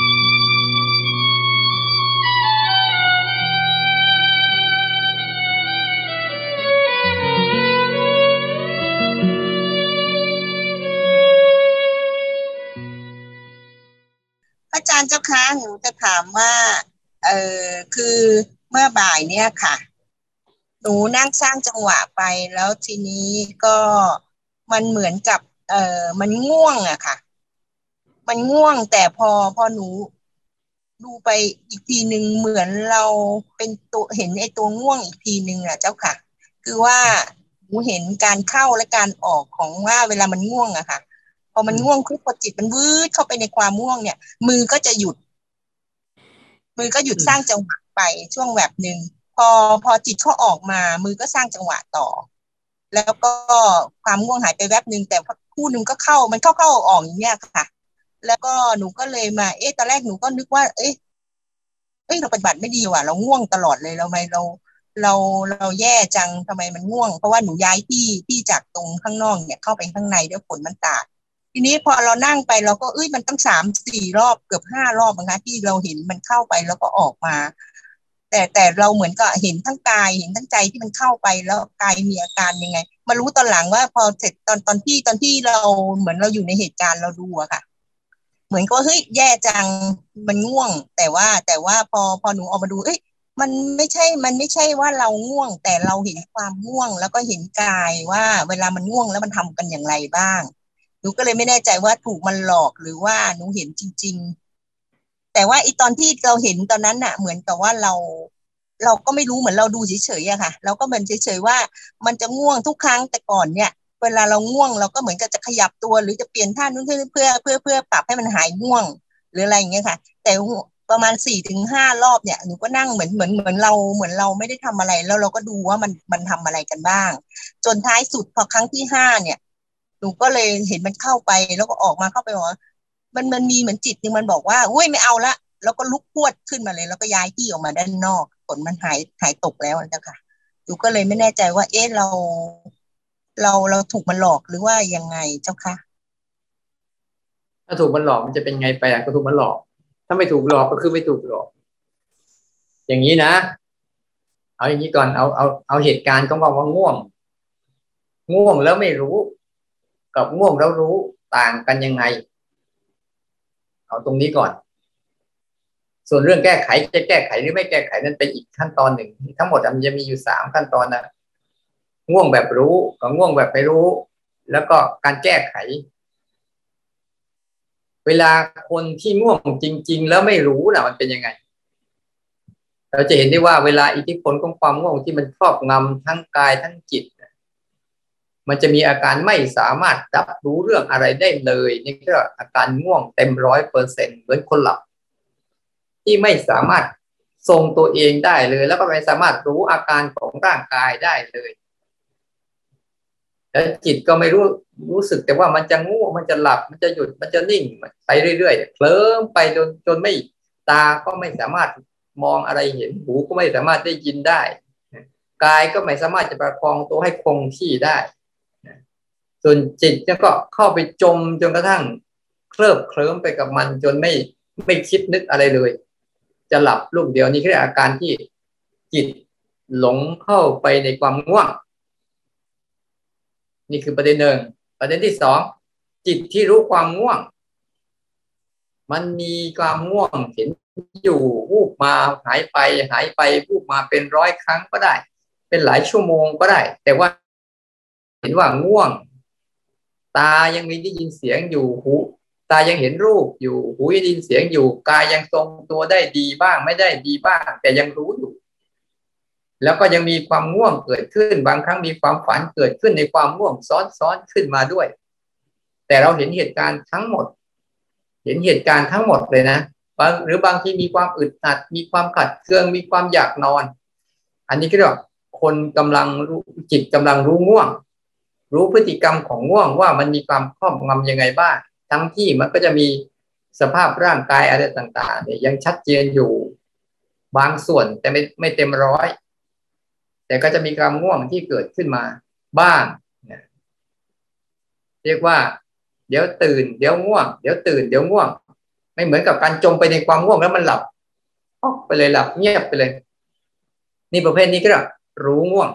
อาจารย์เจ้าคะหนูจะถามว่าเออคือเมื่อบ่ายเนี่ยค่ะ หนูนั่งสร้างจังหวะไปแล้วทีนี้ก็มันเหมือนกับ เออมันง่วงอะค่ะ มันง่วงแต่พอพอหนู ดูไปอีกทีหนึ่งเหมือนเราเป็นตัวเห็นไอ้ตัวง่วงอีกทีหนึ่งอะเจ้าค่ะ คือว่าหนูเห็นการเข้าและการออกของว่าเวลามันง่วงอะค่ะ พอมันง่วงคือพอจิตมันวืดเข้าไปในความง่วงเนี่ย มือก็จะหยุด มือก็หยุดสร้างจังหวะไปช่วงแบบหนึ่งพอพอจิตเขาออกมา มือก็สร้างจังหวะต่อ แล้วก็ความง่วงหายไปแวบหนึ่งแต่คู่หนึ่งก็เข้ามันเข้าเข้าออกอย่างเงี้ยค่ะ แล้วก็หนูก็เลยมา เอ๊ะตอนแรกหนูก็นึกว่า เอ๊ะเอ้ยเราปฏิบัติไม่ดีว่ะ เราง่วงตลอดเลยเราไม่เรา เราเราแย่จังทำไมมันง่วง เพราะว่าหนูย้ายที่ที่จากตรงข้างนอกเนี่ยเข้าไปข้างในด้วยฝนมันตาดทีนี้พอเรานั่งไปเราก็เอ้ยมันตั้งสามสี่รอบเกือบห้ารอบนะคะที่เราเห็นมันเข้าไปแล้วก็ออกมา แต่แต่เราเหมือนกับเห็นทั้งกายเห็นทั้งใจที่มันเข้าไปแล้วกายมีอาการยังไง มารู้ตอนหลังว่าพอเสร็จตอนตอนที่ตอนที่เราเหมือนเราอยู่ในเหตุการณ์เราดูอะค่ะ เหมือนก็เฮ้ยแย่จังมันง่วง แต่ว่าแต่ว่าพอพอหนูออกมาดูเอ้ยมันไม่ใช่ มันไม่ใช่ว่าเราง่วง แต่เราเห็นความง่วง แล้วก็เห็นกายว่า เวลามันง่วงแล้วมันทำกันอย่างไรบ้าง หนูก็เลยไม่แน่ใจว่าถูกมันหลอกหรือว่าหนูเห็นจริง ๆ แต่ว่าอีตอนที่เราเห็นตอนนั้นน่ะ เหมือนกับว่าเรา เราก็ไม่รู้เหมือนเราดูเฉยๆอะค่ะ เราก็เหมือนเฉยๆว่า มันจะง่วงทุกครั้งแต่ก่อนเนี่ย เวลาเราง่วงเราก็เหมือนกับจะขยับตัวหรือจะเปลี่ยนท่านู้นเพื่อเพื่อเพื่อเพื่อปรับให้มันหายง่วง หรืออะไรอย่างเงี้ยค่ะ แต่ประมาณสี่ถึงห้ารอบเนี่ยหนูก็นั่งเหมือนเหมือนเหมือนเราเหมือนเราไม่ได้ทำอะไร แล้วเราก็ดูว่ามันมันทำอะไรกันบ้าง จนท้ายสุดพอครั้งที่ห้าเนี่ยหนูก็เลยเห็นมันเข้าไปแล้วก็ออกมาเข้าไปว่ามันมันมีเหมือนจิตนึงมันบอกว่าอุ้ยไม่เอาละแล้วก็ลุกพวดขึ้นมาเลย แล้วก็ย้ายที่ออกมาด้านนอก ผลมันหายหายตกแล้วนะค่ะหนูก็เลยไม่แน่ใจว่า เอ๊ะเรา เราเราถูกมันหลอกหรือว่ายังไงเจ้าค่ะถ้าถูกมันหลอกมันจะเป็นไงไปอะก็ถูกมันหลอก ถ้าไม่ถูกหลอกก็คือไม่ถูกหลอก อย่างนี้นะ เอาอย่างนี้ก่อนเอาเอาเอาเหตุการณ์ของว่าง่วง ง่วงแล้วไม่รู้ กับง่วงแล้วรู้ต่างกันยังไง เอาตรงนี้ก่อน ส่วนเรื่องแก้ไขจะแก้ไขหรือไม่แก้ไขนั้นเป็นอีกขั้นตอนหนึ่ง ทั้งหมดมันจะมีอยู่สามขั้นตอนนะ ง่วงแบบรู้กับง่วงแบบไม่รู้ แล้วก็การแก้ไข เวลาคนที่ง่วงจริง ๆ แล้วไม่รู้นะมันเป็นยังไง เราจะเห็นได้ว่าเวลาอิทธิพลของความง่วงที่มันครอบงำทั้งกายทั้งจิต มันจะมีอาการไม่สามารถรับรู้เรื่องอะไรได้เลยนี่ก็อาการง่วงเต็มร้อยเปอร์เซ็นเหมือนคนหลับ ที่ไม่สามารถทรงตัวเองได้เลย แล้วก็ไม่สามารถรู้อาการของร่างกายได้เลย แล้วจิตก็ไม่รู้รู้สึกแต่ว่ามันจะง่วงมันจะหลับมันจะหยุดมันจะนิ่งไปเรื่อยๆเคลิ้มไปจนจนไม่ตาก็ไม่สามารถมองอะไรเห็นหูก็ไม่สามารถได้ยินได้กายก็ไม่สามารถจะประคองตัวให้คงที่ได้ส่วนจิตก็เข้าไปจมจนกระทั่งเคลิบเคลิ้มไปกับมันจนไม่ไม่คิดนึกอะไรเลย จะหลับลูกเดียวนี่คืออาการที่จิตหลงเข้าไปในความง่วง นี่คือประเด็นหนึ่งประเด็นที่สองจิตที่รู้ความง่วง มันมีความง่วงเห็นอยู่วูบมาหายไปหายไปวูบมาเป็นร้อยครั้งก็ได้ เป็นหลายชั่วโมงก็ได้ แต่ว่า เห็นว่าง่วง ตายังมีได้ยินเสียงอยู่หูตายังเห็นรูปอยู่หูยังได้ยินเสียงอยู่กายยังทรงตัวได้ดีบ้างไม่ได้ดีบ้าง แต่ยังรู้อย แล้วก็ยังมีความง่วงเกิดขึ้น บางครั้งมีความฝันเกิดขึ้นในความง่วงซ้อนๆขึ้นมาด้วย แต่เราเห็นเหตุการณ์ทั้งหมด เห็นเหตุการณ์ทั้งหมดเลยนะบางหรือบางที่มีความอึดอัด มีความขัดเคือง มีความอยากนอน อันนี้ก็เรียกว่าคนกำลังรู้จิตกำลังรู้ง่วง รู้พฤติกรรมของง่วงว่ามันมีความครอบงำยังไงบ้าง ทั้งที่มันก็จะมีสภาพร่างกายอะไรต่างๆเนี่ยยังชัดเจนอยู่ บางส่วนแต่ไม่ไม่เต็มร้อย แต่ก็จะมีความง่วงที่เกิดขึ้นมาบ้างเนี่ยเรียกว่า เดี๋ยวตื่น เดี๋ยวง่วง เดี๋ยวตื่น เดี๋ยวง่วงไไม่เหมือนกับการจมไปในความง่วงแล้วมันหลับออกไปเลยหลับเงียบไปเลย นี่ประเภทนี้ก็รู้ง่วง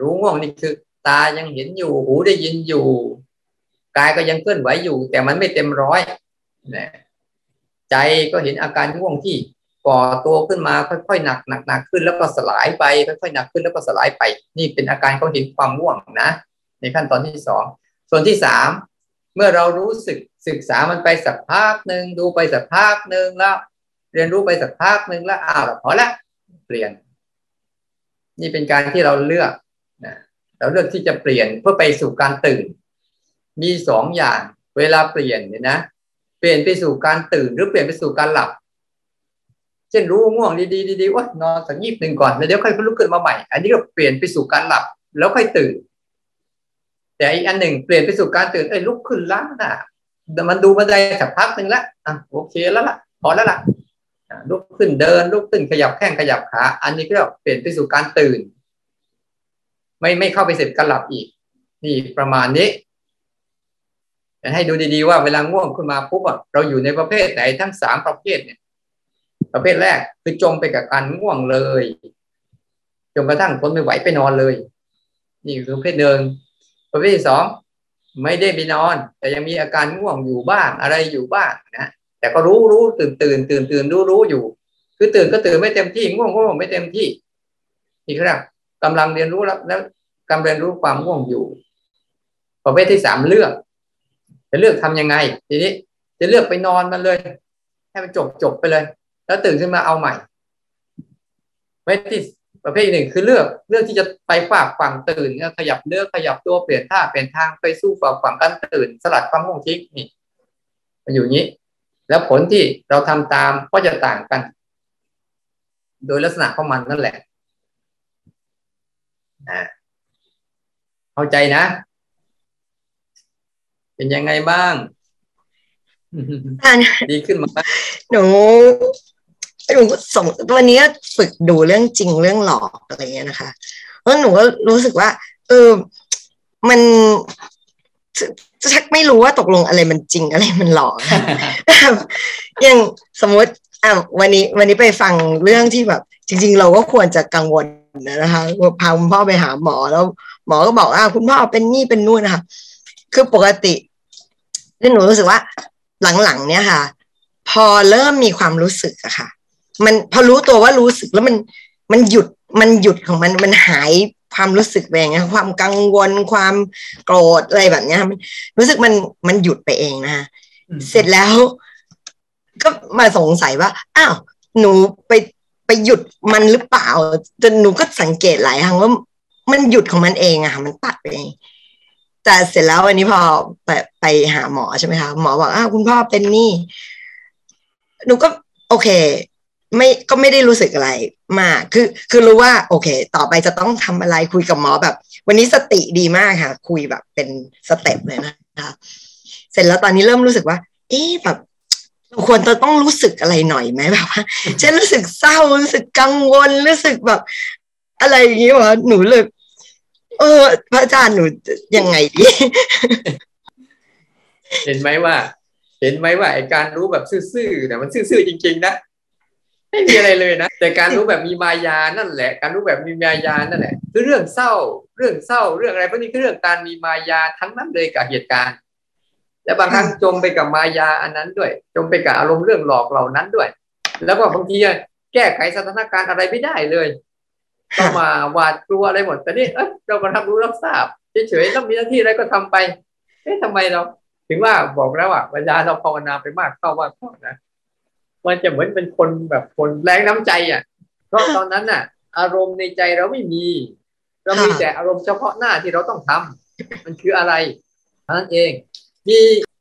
รู้ง่วงนี่คือ ตายังเห็นอยู่ หูได้ยินอยู่กายก็ยังเคลื่อนไหวอยู่ แต่มันไม่เต็มร้อยนะใจก็เห็นอาการง่วงที่ ก่อตัวขึ้นมาค่อยๆหนักหนักหนักขึ้นแล้วก็สลายไปค่อยๆหนักขึ้นแล้วก็สลายไป นี่เป็นอาการเขาเห็นความง่วงนะ ในขั้นตอนที่สองส่วนที่สามเมื่อเรารู้สึกศึกษามันไปสักพักหนึ่งดูไปสักพักหนึ่งแล้ว เรียนรู้ไปสักพักหนึ่งแล้วอ้าวพอละเปลี่ยน นี่เป็นการที่เราเลือกนะเราเลือกที่จะเปลี่ยนเพื่อไปสู่การตื่น มีสองอย่าง เวลาเปลี่ยนเนี่ยนะ เปลี่ยนไปสู่การตื่นหรือเปลี่ยนไปสู่การหลับ ช่นรู้ง่วงดีๆดีๆว่านอนสักยีบหนึ่งก่อนแล้วเดี๋ยวค่อยลุกขึ้นมาใหม่ อันนี้ก็เปลี่ยนไปสู่การหลับ แล้วค่อยตื่น แต่อีกอันหนึ่งเปลี่ยนไปสู่การตื่นเอ้ยลุกขึ้นล้างหน้ามันดูมาได้สักพักหนึ่งแล้วอะโอเคแล้วล่ะพอแล้วล่ะลุกขึ้นเดินลุกขึ้นขยับแข้งขยับขาอันนี้ก็เปลี่ยนไปสู่การตื่น ไม่ไม่เข้าไปเสร็จการหลับอีก นี่ประมาณนี้ให้ดูดีๆว่าเวลาง่วงขึ้นมาปุ๊บเราอยู่ในประเภทไหนทั้งสามประเภทเนี่ย ประเภทแรกคือจมไปกับการง่วงเลยจนกระทั่งทนไม่ไหวไปนอนเลย นี่คือประเภทหนึ่งประเภทที่สองไม่ได้ไปนอน แต่ยังมีอาการง่วงอยู่บ้างอะไรอยู่บ้างนะแต่ก็รู้รู้ตื่นตื่นตื่นตื่นรู้รู้อยู่ คือตื่นก็ตื่นไม่เต็มที่ง่วงง่วงไม่เต็มที่นี่ครับกำลังเรียนรู้แล้วแล้วกำลังเรียนรู้ความง่วงอยู่ ประเภทที่สามเลือก จะเลือกทํำยังไง ทีนี้จะเลือกไปนอนมันเลย ให้มันจบจบไปเลย แล้วตื่นขึ้นมาเอาใหม่ประเภทที่ประเภทหนึ่งคือเลือกเลือกที่จะไปฝากฝั่งตื่นขยับเลือกขยับตัวเปลี่ยนท่าเปลี่ยนทางไปสู้ฝากฝั่งการตื่น สลัดความง่วงทิ้งนี่มันอยู่นี้ แล้วผลที่เราทำตามก็จะต่างกัน โดยลักษณะของมันนั่นแหละเข้าใจนะ เป็นยังไงบ้าง ดีขึ้นมาหนู หนูส่งวันนี้ฝึกดูเรื่องจริงเรื่องหลอกอะไรเงี้ยนะคะแล้วหนูก็รู้สึกว่า เออ มันชักไม่รู้ว่าตกลงอะไรมันจริงอะไรมันหลอกอย่างสมมติอะวันนี้ วันนี้ไปฟังเรื่องที่แบบ จริง ๆ เราก็ควรจะกังวลนะคะพาคุณพ่อไปหาหมอแล้วหมอก็บอกว่าคุณพ่อเป็นนี่เป็นนู่นนะคะคือปกติที่หนูรู้สึกว่าหลังๆ เนี่ยค่ะ พอเริ่มมีความรู้สึกอะค่ะ มันพอรู้ตัวว่ารู้สึกแล้วมันมันหยุดมันหยุดของมันมันหายความรู้สึกไปอย่างเงี้ยความกังวลความโกรธอะไรแบบเนี้ยมันรู้สึกมันมันหยุดไปเองนะคะเสร็จแล้ว ก็มาสงสัยว่าอ้าวหนูไปไปหยุดมันหรือเปล่าจนหนูก็สังเกตหลายครั้งว่ามันหยุดของมันเองอะค่ะมันตัดไปเองแต่เสร็จแล้ววันนี้พอไปไปหาหมอใช่ไหมคะหมอบอกอ้าวคุณพ่อเป็นนี่ หนูก็ โอเค ไม่ก็ไม่ได้รู้สึกอะไรมาก คือคือรู้ว่า โอเค ต่อไปจะต้องทำอะไรคุยกับหมอแบบ วันนี้สติดีมากค่ะ คุยแบบเป็นสเต็ปเลยนะคะเสร็จแล้วตอนนี้เริ่มรู้สึกว่า เอ๊ะแบบควรจะต้องรู้สึกอะไรหน่อยไหมแบบว่าฉันรู้สึกเศร้ารู้สึกกังวลรู้สึกแบบ อะไรอย่างนี้วะหนูเลยเออ พระอาจารย์หนูยังไงดีเห็นไหมว่า เห็นไหมว่าไอการรู้แบบซื่อๆเนี่มันซื่อๆจริง ๆ นะ ไม่มีอะไรเลยนะแต่การรู้แบบมีมายานั่นแหละ การรู้แบบมีมายานั่นแหละคือเรื่องเศร้า เรื่องเศร้าเรื่องอะไรพวกนี้คือเรื่องการมีมายาทั้งนั้นเลยกับเหตุการณ์และบางครั้งจมไปกับมายาอันนั้นด้วย จมไปกับอารมณ์เรื่องหลอกเหล่านั้นด้วย แล้วก็บางทีแก้ไขสถานการณ์อะไรไม่ได้เลยต้องมาหวาดกลัวอะไรหมดแต่นี่เอ้เราก็รับรู้รับทราบเฉยๆแล้วมีหน้าที่อะไรก็ทำไปเอ๊ะทำไมเรา ถึงว่าบอกแล้วอะเวลาเราภาวนาไปมากเข้าว่าเข้านะ มันจะเหมือนเป็นคนแบบคนแรงน้ำใจอะ เพราะตอนนั้นน่ะ อารมณ์ในใจเราไม่มี เรามีแต่อารมณ์เฉพาะหน้าที่เราต้องทำมันคืออะไรนั่นเอง มี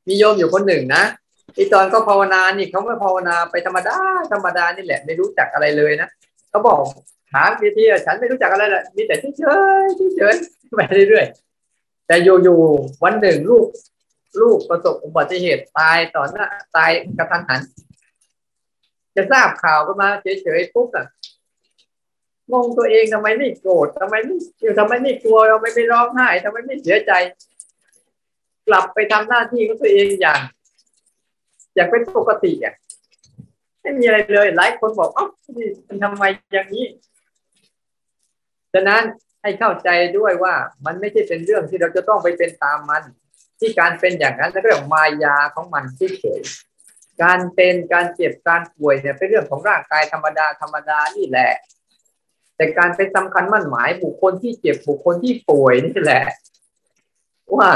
มีโยมอยู่คนหนึ่งนะที่ตอนเขาภาวนานี่เขาไม่ภาวนาไปธรรมดาธรรมดานี่แหละ ไม่รู้จักอะไรเลยนะเขาบอกถามทีทีฉันไม่รู้จักอะไรเลยมีแต่เฉยเฉยไปเรื่อยๆแต่อยู่ๆวันหนึ่งลูกลูกประสบอุบัติเหตุตายต่อหน้าตายกระทันหัน จะทราบข่าวก็มาเฉยๆปุ๊บอะงงตัวเองทำไมไม่โกรธทำไมไม่ทำไมไม่กลัวทำไมไม่ร้องไห้ทำไมไม่เสียใจ กลับไปทำหน้าที่ของตัวเองอย่าง อย่างเป็นปกติอะไม่มีอะไรเลย หลายคนบอกเอ้านี่มันทำไมอย่างนี้ฉะนั้นให้เข้าใจด้วยว่ามันไม่ใช่เป็นเรื่องที่เราจะต้องไปเป็นตามมัน ที่การเป็นอย่างนั้นเรื่องมายาของมันที่เฉย การเป็นการเจ็บการป่วยเนี่ยเป็นเรื่องของร่างกายธรรมดาธรรมดานี่แหละ แต่การไปสำคัญมั่นหมายบุคคลที่เจ็บบุคคลที่ป่วยนี่แหละ ว่า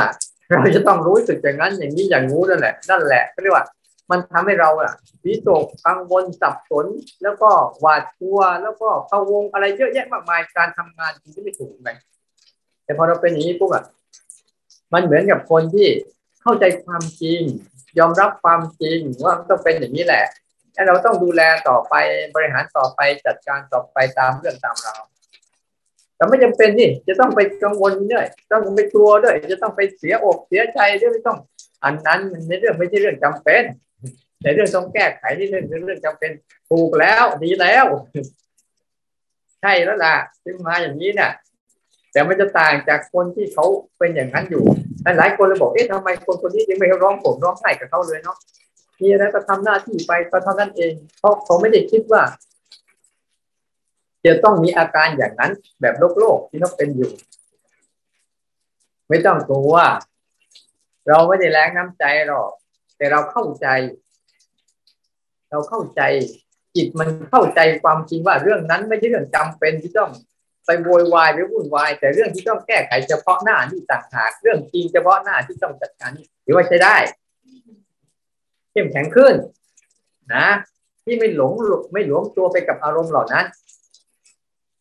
เราจะต้องรู้สึกอย่างนั้นอย่างนี้อย่างงู้นั่นแหละนั่นแหละเรียกว่า มันทำให้เราอะวิตกกังวลสับสนแล้วก็หวาดกลัวแล้วก็เข้าวงอะไรเยอะแยะมากมายการทำงานจริงที่ไม่ถูกไหมแต่พอเราเป็นอย่างนี้ปุ๊บอะมันเหมือนกับคนที่เข้าใจความจริง ยอมรับความจริงว่าต้องเป็นอย่างนี้แหละแล้วเราต้องดูแลต่อไปบริหารต่อไปจัดการต่อไปตามเรื่องตามราวแต่ไม่จำเป็นนี่จะต้องไปกังวลด้วยต้องไปกลัวด้วย จะต้องไปเสียอกเสียใจด้วยไม่ต้อง อันนั้นมันในเรื่องไม่ใช่เรื่องจำเป็นแต่เรื่องต้องแก้ไขที่เรื่องเรื่องจำเป็นถูกแล้วดีแล้วใช่แล้วล่ะที่มาอย่างนี้เนี่ยแต่มันจะต่างจากคนที่เขาเป็นอย่างนั้นอยู่ หลายคนเลยบอกเอ๊ะทำไมคนคนนี้ยังไม่ร้องผมร้องไห้กับเขาเลยเนาะมีอะไรก็ทำหน้าที่ไปก็เท่านั้นเองเพราะเขาไม่ได้คิดว่า จะต้องมีอาการอย่างนั้น แบบโลกโลกที่เขาเป็นอยู่ ไม่ต้องกลัวเราไม่ได้แรงน้ำใจหรอก แต่เราเข้าใจ เราเข้าใจจิตมันเข้าใจความจริงว่าเรื่องนั้นไม่ใช่เรื่องจำเป็นที่ต้อง ไปโวยวายหรือวุ่นวาย แต่เรื่องที่ต้องแก้ไขเฉพาะหน้านี่ต่างหากเรื่องจริงเฉพาะหน้าที่ต้องจัดการนี่ถือว่าใช้ได้เข้มแข็งขึ้น นะ ที่ไม่หลงไม่หลวมตัวไปกับอารมณ์เหล่านั้น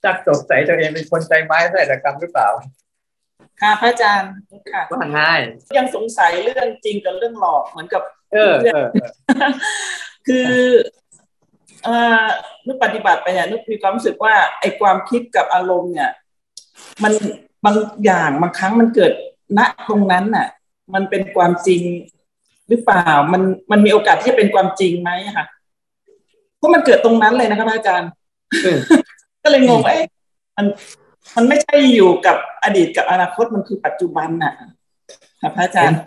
จักสงสัยตัวเองเป็นคนใจไม้ใส่ระกรรมหรือเปล่าค่ะพระอาจารย์ค่ะว่าง่ายยังสงสัยเรื่องจริงกับเรื่องหลอกเหมือนกับ เออเออคือเอ่อ นึกปฏิบัติไปเนี่ยนึกมีความรู้สึกว่าไอ้ความคิดกับอารมณ์เนี่ย มันบางอย่างบางครั้งมันเกิดณตรงนั้นน่ะ มันเป็นความจริงหรือเปล่ามันมันมีโอกาสที่จะเป็นความจริงไหมคะเพราะมันเกิดตรงนั้นเลยนะครับอาจารย์ก็เลยงงว่าเอ๊ะมันมันไม่ใช่อยู่กับอดีตกับอนาคตมันคือปัจจุบันน่ะครับพระอาจารย์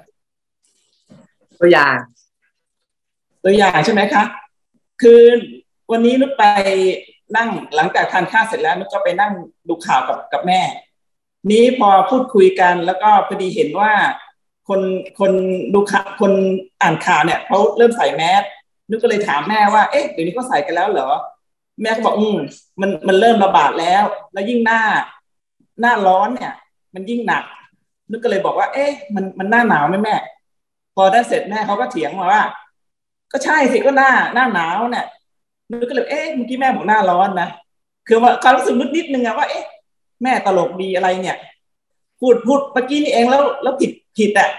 ตัวอย่าง ตัวอย่างใช่ไหมคะ คือ วันนี้นุชไปนั่งหลังจากทานข้าวเสร็จแล้วนุชก็ไปนั่งดูข่าวกับกับแม่ นี้พอพูดคุยกันแล้วก็พอดีเห็นว่าคนคนดูข่าวคนอ่านข่าวเนี่ยเขาเริ่มใส่แมสนุชก็เลยถามแม่ว่าเอ๊ะเดี๋ยวนี้เขาใส่กันแล้วเหรอ แม่ก็บอกอืมมันมันเริ่มระบาดแล้ว แล้วยิ่งหน้า หน้าร้อนเนี่ย มันยิ่งหนักนุชก็เลยบอกว่า เอ๊ะ มันมันหน้าหนาวไหมแม่ พอได้เสร็จแม่เขาก็เถียงมาว่า ก็ใช่สิก็หน้าหน้าหนาวเนี่ย นึกก็เลยเอ๊ะเมื่อกี้แม่บอกหน้าร้อนนะคือว่าความรู้สึกนิดนิดนึงอะว่าเอ๊ะแม่ตลกดีอะไรเนี่ย พูดพูดเมื่อกี้นี่เองแล้วแล้วผิดผิดอะ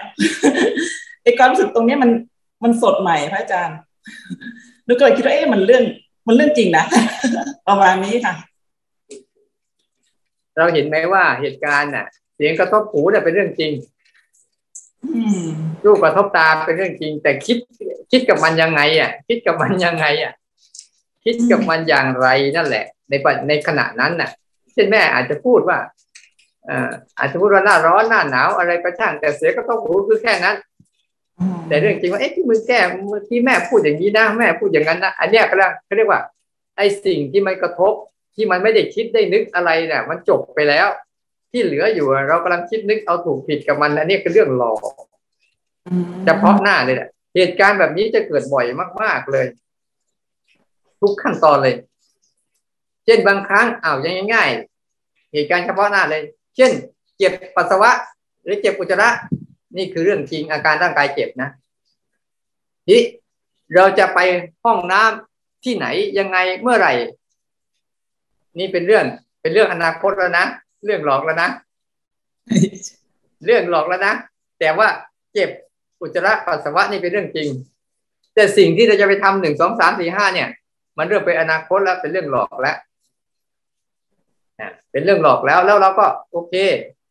ไอความรู้สึกตรงนี้มันมันสดใหม่พระอาจารย์นึกก็เลยคิดว่าเอ๊ะมันเรื่อง มันเรื่องจริงนะประมาณนี้ค่ะ เราเห็นไหมว่าเหตุการณ์น่ะ เสียงกระทบหูเนี่ยเป็นเรื่องจริงอืมรูปกระทบตาเป็นเรื่องจริง แต่คิดคิดกับมันยังไงอะ คิดกับมันยังไงอะ คิดกับมันอย่างไรนั่นแหละ ในในขณะนั้นน่ะ เช่นแม่อาจจะพูดว่าเอ่ออาจจะพูดว่าหน้าร้อนหน้าหนาวอะไรก็ช่าง แต่เสียงกระทบหูคือแค่นั้น แต่เรื่องจริงว่าเอ๊ะที่มึงแก้เมื่อกี้แม่พูดอย่างนี้นะแม่พูดอย่างนั้นนะอันเนี้ยก็เรียกเขาเรียกว่าไอ้สิ่งที่มันกระทบที่มันไม่ได้คิดได้นึกอะไรเนี่ยมันจบไปแล้ว ที่เหลืออยู่เรากำลังคิดนึกเอาถูกผิดกับมันอันนี้คือเรื่องหลอกเฉพาะหน้าเลยแหละเหตุการณ์แบบนี้จะเกิดบ่อยมาก ๆเลย ทุกขั้นตอนเลย เช่นบางครั้งอ้าวยังง่ายๆเหตุการณ์เฉพาะหน้าเลย เช่น เจ็บปัสสาวะ หรือเจ็บอุจจาระนี่คือเรื่องจริงอาการร่างกายเจ็บนะทีเราจะไปห้องน้ำที่ไหนยังไงเมื่อไหร่ นี่เป็นเรื่อง เป็นเรื่องอนาคตแล้วนะเรื่องหลอกแล้วนะเรื่องหลอกแล้วนะแต่ว่าเจ็บอุจจาระปัสสาวะนี่เป็นเรื่องจริง แต่สิ่งที่เราจะไปทำหนึ่งสองสามสี่ห้าเนี่ย มันเรื่องเป็นอนาคตแล้วเป็นเรื่องหลอกแล้วเป็นเรื่องหลอกแล้วแล้วเราก็โอเค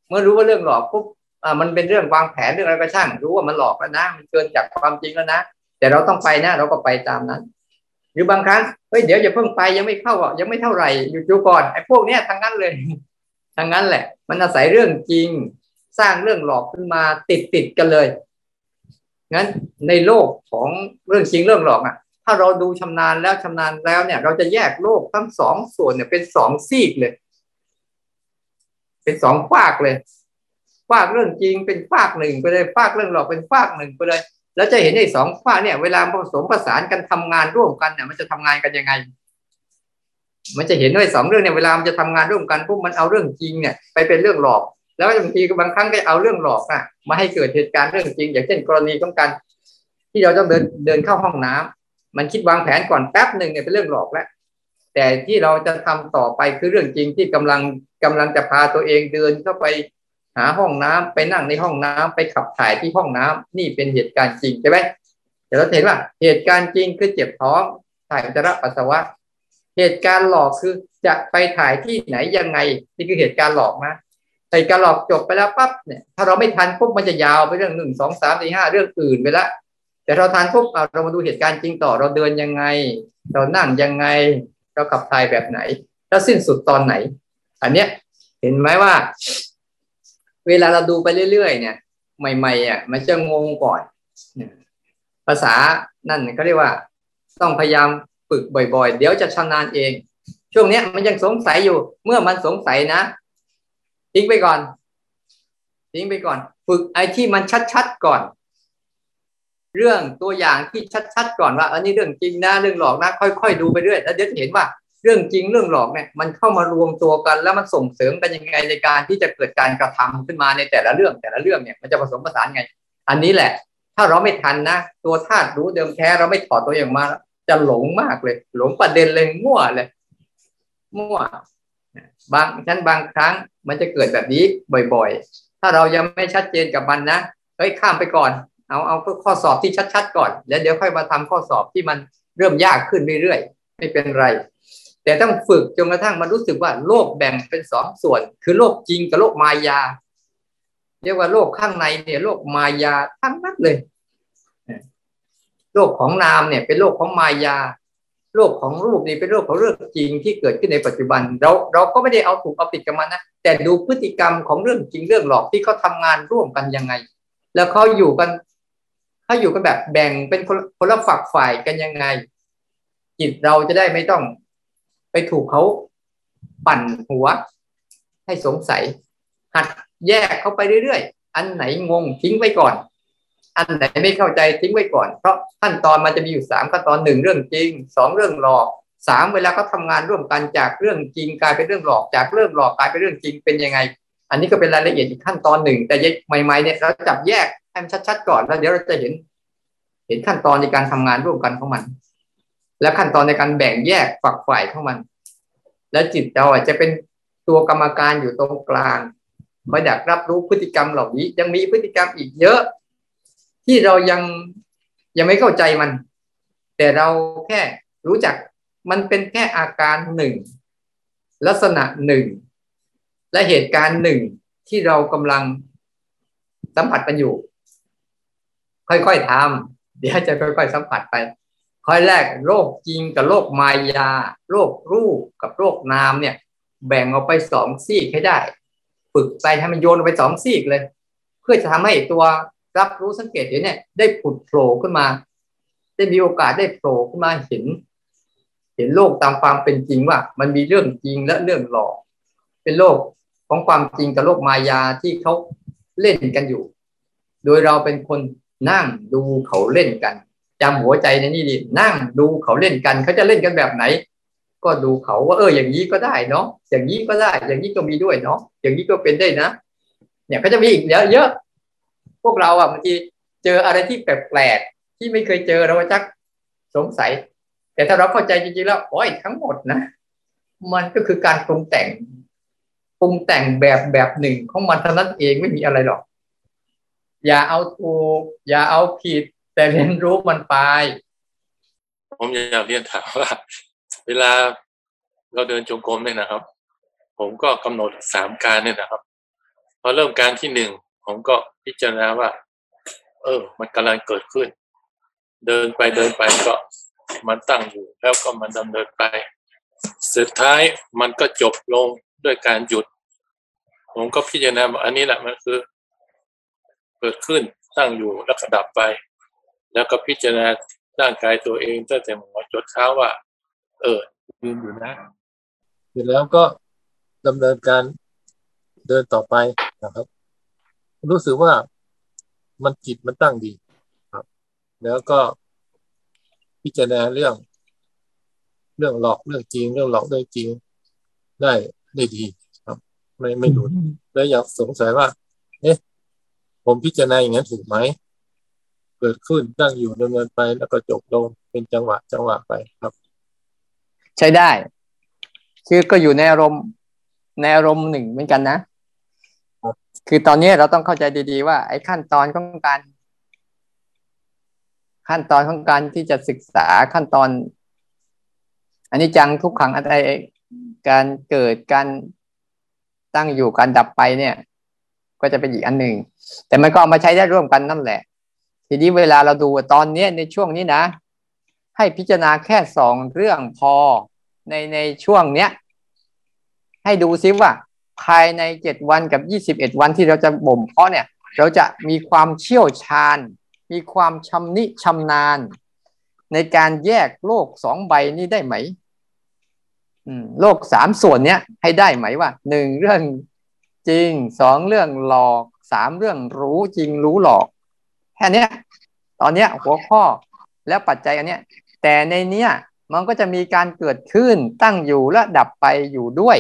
เมื่อรู้ว่าเรื่องหลอกปุ๊บอ่ามันเป็นเรื่องวางแผนเรื่องอะไรก็ช่าง รู้ว่ามันหลอกแล้วนะ มันเกินจากความจริงแล้วนะแต่เราต้องไปนะเราก็ไปตามนั้น หรือบางครั้งเฮ้ยเดี๋ยวอย่าเพิ่งไปยังไม่เข้าอะยังไม่เท่าไหร่อยู่ดูก่อนไอ้พวกเนี้ยทั้งนั้นเลยทั้งนั้นแหละ มันอาศัยเรื่องจริง สร้างเรื่องหลอกขึ้นมาติดติดกันเลยงั้นในโลกของเรื่องจริงเรื่องหลอกอะ ถ้าเราดูชำนาญแล้วชำนาญแล้วเนี่ย เราจะแยกโลกทั้งสองส่วนเนี่ยเป็นสองซีกเลย เป็นสองฝากเลยฝากเรื่องจริงเป็นฝากหนึ่งไปเลยฝากเรื่องหลอกเป็นฝากหนึ่งไปเลย แล้วจะเห็นไอ้สองฝากเนี่ย เวลาผสมผสานกันทำงานร่วมกันเนี่ย มันจะทำงานกันยังไง มันจะเห็นว่าสองเรื่องเนี่ยเวลามันจะทำงานร่วมกันปุ๊บมันเอาเรื่องจริงเนี่ยไปเป็นเรื่องหลอก แล้วบางทีบางครั้งก็เอาเรื่องหลอกอะมาให้เกิดเหตุการณ์เรื่องจริง อย่างเช่นกรณีของการที่เราต้องเดินเดินเข้าห้องน้ำ มันคิดวางแผนก่อนแป๊บหนึ่งเนี่ยเป็นเรื่องหลอกแล้ว แต่ที่เราจะทำต่อไปคือเรื่องจริงที่กำลังกำลังจะพาตัวเองเดินเข้าไปหาห้องน้ำไปนั่งในห้องน้ำไปขับถ่ายที่ห้องน้ำนี่เป็นเหตุการณ์จริงใช่ไหมแต่เราเห็นว่าเหตุการณ์จริงคือเจ็บท้องถ่ายอุจจาระปัสสาวะ เหตุการณ์หลอกคือจะไปถ่ายที่ไหนยังไงนี่คือเหตุการณ์หลอกนะเหตุการณ์หลอกจบไปแล้วปั๊บเนี่ยถ้าเราไม่ทันปุ๊บมันจะยาวไปเรื่องหนึ่งสองสามสี่ห้าเรื่องอื่นไปละ แต่เราทันปุ๊บเรามาดูเหตุการณ์จริงต่อ เราเดินยังไง เรานั่งยังไง เราขับถ่ายแบบไหน แล้วสิ้นสุดตอนไหน อันเนี้ยเห็นไหมว่า เวลาเราดูไปเรื่อยๆเนี่ย ใหม่ๆอะมันจะงงก่อนภาษานั่นเขาเรียกว่า ต้องพยายามฝึกบ่อยๆ เดี๋ยวจะชำนาญเอง ช่วงเนี้ยมันยังสงสัยอยู่ เมื่อมันสงสัยนะทิ้งไปก่อนทิ้งไปก่อน ฝึกไอ้ที่มันชัดๆก่อน เรื่องตัวอย่างที่ชัดๆก่อนว่าอันนี้เรื่องจริงนะเรื่องหลอกนะค่อย ๆ ดูไปเรื่อยแล้วเดี๋ยวจะเห็นว่าเรื่องจริงเรื่องหลอกเนี่ยมันเข้ามารวมตัวกัน แล้วมันส่งเสริมกันยังไงในการที่จะเกิดการกระทำขึ้นมาในแต่ละเรื่องแต่ละเรื่องเนี่ยมันจะผสมผสานไง อันนี้แหละ ถ้าเราไม่ทันนะ ตัวธาตุรู้เดิมแท้เราไม่ถอดตัวอย่างมา จะหลงมากเลย หลงประเด็นเลยมั่วเลยมั่วบางชั้นบางครั้งมันจะเกิดแบบนี้บ่อย ๆ ถ้าเรายังไม่ชัดเจนกับมันนะเฮ้ยข้ามไปก่อน เอาเอาข้อสอบที่ชัดๆก่อนแล้วเดี๋ยวค่อยมาทำข้อสอบที่มันเริ่มยากขึ้นเรื่อยๆไม่เป็นไร แต่ต้องฝึกจนกระทั่งมันรู้สึกว่าโลกแบ่งเป็นสองส่วน คือโลกจริงกับโลกมายา เรียกว่าโลกข้างในเนี่ยโลกมายาทั้งนั้นเลย โลกของนามเนี่ยเป็นโลกของมายา โลกของรูปนี่เป็นโลกของเรื่องจริงที่เกิดขึ้นในปัจจุบัน เราเราก็ไม่ได้เอาถูกเอาผิดกับมันนะแต่ดูพฤติกรรมของเรื่องจริงเรื่องหลอกที่เขาทางานร่วมกันยังไง แล้วเขาอยู่กัน เขาอยู่กันแบบแบ่งเป็นคนละฝักฝ่ายกันยังไง จิตเราจะได้ไม่ต้องไปถูกเขาปั่นหัว ให้สงสัย หัดแยกเข้าไปเรื่อยๆ อันไหนงงทิ้งไว้ก่อน อันไหนไม่เข้าใจทิ้งไว้ก่อน เพราะขั้นตอนมันจะมีอยู่สามขั้นตอนหนึ่งเรื่องจริงสองเรื่องหลอกสามเวลาเขาทางานร่วมกันจากเรื่องจริงกลายเป็นเรื่องหลอกจากเรื่องหลอกกลายเป็นเรื่องจริงเป็นยังไง อันนี้ก็เป็นรายละเอียดอีกขั้นตอนหนึ่ง แต่ใหม่ๆเนี่ยเราจับแยก ให้มันชัดๆก่อนแล้วเดี๋ยวเราจะเห็น เห็นขั้นตอนในการทำงานร่วมกันของมัน และขั้นตอนในการแบ่งแยกฝักฝ่ายของมัน และจิตเราอาจจะเป็นตัวกรรมการอยู่ตรงกลางคอยดักรับรู้พฤติกรรมเหล่านี้ ยังมีพฤติกรรมอีกเยอะ ที่เรายังยังไม่เข้าใจมัน แต่เราแค่รู้จักมันเป็นแค่อาการหนึ่งลักษณะหนึ่งและเหตุการณ์หนึ่งที่เรากำลังสัมผัสกันอยู่ ค่อยๆทำเดี๋ยวจะค่อย ๆ สัมผัสไปข้อแรกโลกจริงกับโลกมายาโลกรูปกับโลกนามเนี่ย แบ่งออกไปสองซีกให้ได้ ฝึกไปให้มันโยนไปสองซีกเลย เพื่อจะทำให้ตัวรับรู้สังเกตเห็นเนี่ย ได้ผุดโผล่ขึ้นมา ได้มีโอกาสได้โผล่ขึ้นมาเห็น เห็นโลกตามความเป็นจริงว่า มันมีเรื่องจริงและเรื่องหลอก เป็นโลกของความจริงกับโลกมายาที่เขาเล่นกันอยู่ โดยเราเป็นคน นั่งดูเขาเล่นกันจำหัวใจในนี่ดินั่งดูเขาเล่นกันเขาจะเล่นกันแบบไหน ก็ดูเขาว่าเอออย่างนี้ก็ได้เนาะอย่างนี้ก็ได้ อย่างนี้ก็มีด้วยเนาะอย่างนี้ก็เป็นได้นะ เนี่ยก็จะมีอีกเยอะเยอะ พวกเราอะบางทีเจออะไรที่แปลกๆที่ไม่เคยเจอเราจักสงสัย แต่ถ้าเราเข้าใจจริงๆแล้วโอ้ยทั้งหมดนะมันก็คือการปรุงแต่งปรุงแต่งแบบแบบหนึ่งของมันเท่านั้นเองไม่มีอะไรหรอก อย่าเอาถูกอย่าเอาผิด แต่เรียนรู้มันไป ผมอยากเรียนถามว่า เวลาเราเดินจงกรมเนี่ยนะครับ ผมก็กำหนดสามการเนี่ยนะครับพอเริ่มการที่หนึ่งผมก็พิจารณาว่า เออ มันกำลังเกิดขึ้น เดินไปเดินไปก็มันตั้งอยู่ แล้วก็มันดำเนินไป สุดท้ายมันก็จบลงด้วยการหยุด ผมก็พิจารณาอันนี้แหละมันคือ เกิดขึ้นตั้งอยู่แล้วก็ดับไป แล้วก็พิจารณาร่างกายตัวเองตั้งแต่หัวจดเท้าว่า เออยืนอยู่นะเสร็จแล้วก็ดำเนินการเดินต่อไปนะครับ รู้สึกว่ามันจิตมันตั้งดีครับ แล้วก็พิจารณาเรื่อง เรื่องหลอกเรื่องจริง เรื่องหลอกเรื่องจริงได้ได้ดีครับ ไม่ไม่หลุดแล้วอยากสงสัยว่าเอ๊ะ ผมพิจารณาอย่างนั้นถูกไหม เกิดขึ้นตั้งอยู่ดำเนินไปแล้วก็จบลงเป็นจังหวะจังหวะไปครับ ใช้ได้ คือก็อยู่ในอารมณ์ในอารมณ์หนึ่งเหมือนกันนะ คือตอนนี้เราต้องเข้าใจดีๆว่า ไอ้ขั้นตอนของการ ขั้นตอนของการที่จะศึกษาขั้นตอน อันนี้จังทุกขังอะไรการเกิดการตั้งอยู่การดับไปเนี่ย ก็จะเป็นอีกอันหนึ่ง แต่มันก็เอามาใช้ได้ร่วมกันนั่นแหละ ทีนี้เวลาเราดูตอนเนี้ยในช่วงนี้นะ ให้พิจารณาแค่สองเรื่องพอในในช่วงเนี้ย ให้ดูซิว่า ภายในเจ็ดวันกับยี่สิบเอ็ดวันที่เราจะบ่มเพาะเนี่ย เราจะมีความเชี่ยวชาญ มีความชำนิชำนาญ ในการแยกโลกสองใบนี้ได้ไหมโลกสามส่วนเนี้ยให้ได้ไหมว่าหนึ่งเรื่องจริงสองเรื่องหลอก สามเรื่องรู้จริงรู้หลอกแค่นี้ตอนเนี้ยหัวข้อแล้วปัจจัยอันเนี้ยแต่ในเนี้ยมันก็จะมีการเกิดขึ้นตั้งอยู่และดับไปอยู่ด้วย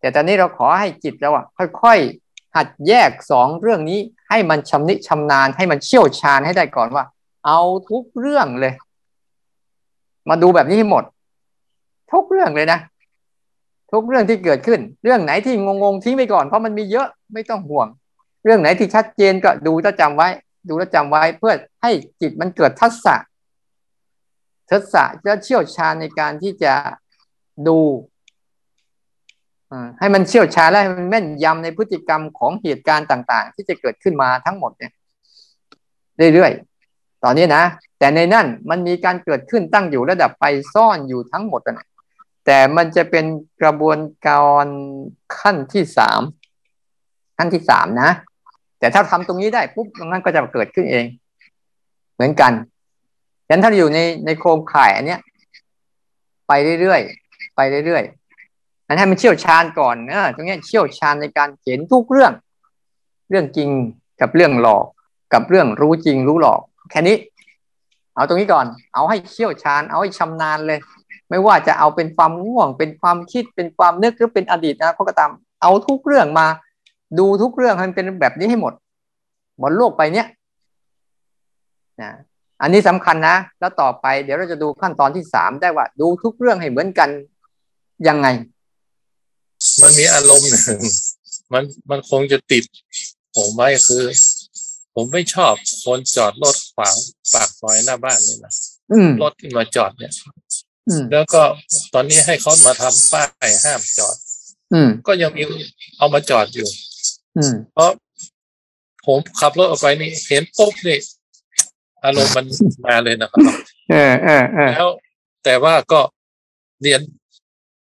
แต่ตอนนี้เราขอให้จิตเราอะค่อยๆ หัดแยกสองเรื่องนี้ให้มันชำนิชำนาญให้มันเชี่ยวชาญให้ได้ก่อนว่า เอาทุกเรื่องเลย มาดูแบบนี้ให้หมด ทุกเรื่องเลยนะ ทุกเรื่องที่เกิดขึ้น เรื่องไหนที่งงๆทิ้งไปก่อนเพราะมันมีเยอะ ไม่ต้องห่วง เรื่องไหนที่ชัดเจนก็ดูแล้วจำไว้ ดูแล้วจำไว้เพื่อให้จิตมันเกิดทัศะทัศะจะเชี่ยวชาญในการที่จะดูให้มันเชี่ยวชาญและให้มันแม่นยำในพฤติกรรมของเหตุการณ์ต่าง ๆ ที่จะเกิดขึ้นมาทั้งหมดเนี่ยเรื่อยๆ ตอนนี้นะ แต่ในนั่นมันมีการเกิดขึ้นตั้งอยู่ระดับไปซ่อนอยู่ทั้งหมดนะแต่มันจะเป็นกระบวนการขั้นที่สาม ขั้นที่สามนะ แต่ถ้าทำตรงนี้ได้ปุ๊บตรงนั้นก็จะเกิดขึ้นเอง เหมือนกันฉะนั้นถ้าอยู่ในในโครงข่ายอันเนี้ย ไปเรื่อยๆไปเรื่อยๆอันให้มันเชี่ยวชาญก่อนเนะตรงนี้เชี่ยวชาญในการเขียนทุกเรื่อง เรื่องจริงกับเรื่องหลอก กับเรื่องรู้จริงรู้หลอก แค่นี้ เอาตรงนี้ก่อน เอาให้เชี่ยวชาญ เอาให้ชำนาญเลย ไม่ว่าจะเอาเป็นความง่วง เป็นความคิดเป็นความนึกหรือเป็นอดีตนะเขาก็ตามเอาทุกเรื่องมา ดูทุกเรื่องให้มันเป็นแบบนี้ให้หมดบนโลกไปเนี้ยนะอันนี้สำคัญนะ แล้วต่อไปเดี๋ยวเราจะดูขั้นตอนที่สามได้ว่า ดูทุกเรื่องให้เหมือนกันยังไง มันมีอารมณ์หนึ่งมันมันคงจะติด ผมไว้คือ ผมไม่ชอบคนจอดรถขวางปากซอยหน้าบ้านนี่นะรถที่มาจอดเนี่ยแล้วก็ตอนนี้ให้เขามาทำป้ายห้ามจอด อืก็ยังมีเอามาจอดอยู่อื เพราะผมขับรถออกไปนี่ เห็นปุ๊บนี่อารมณ์มันมาเลยนะครับเออเออเออแล้วแต่ว่าก็เรียน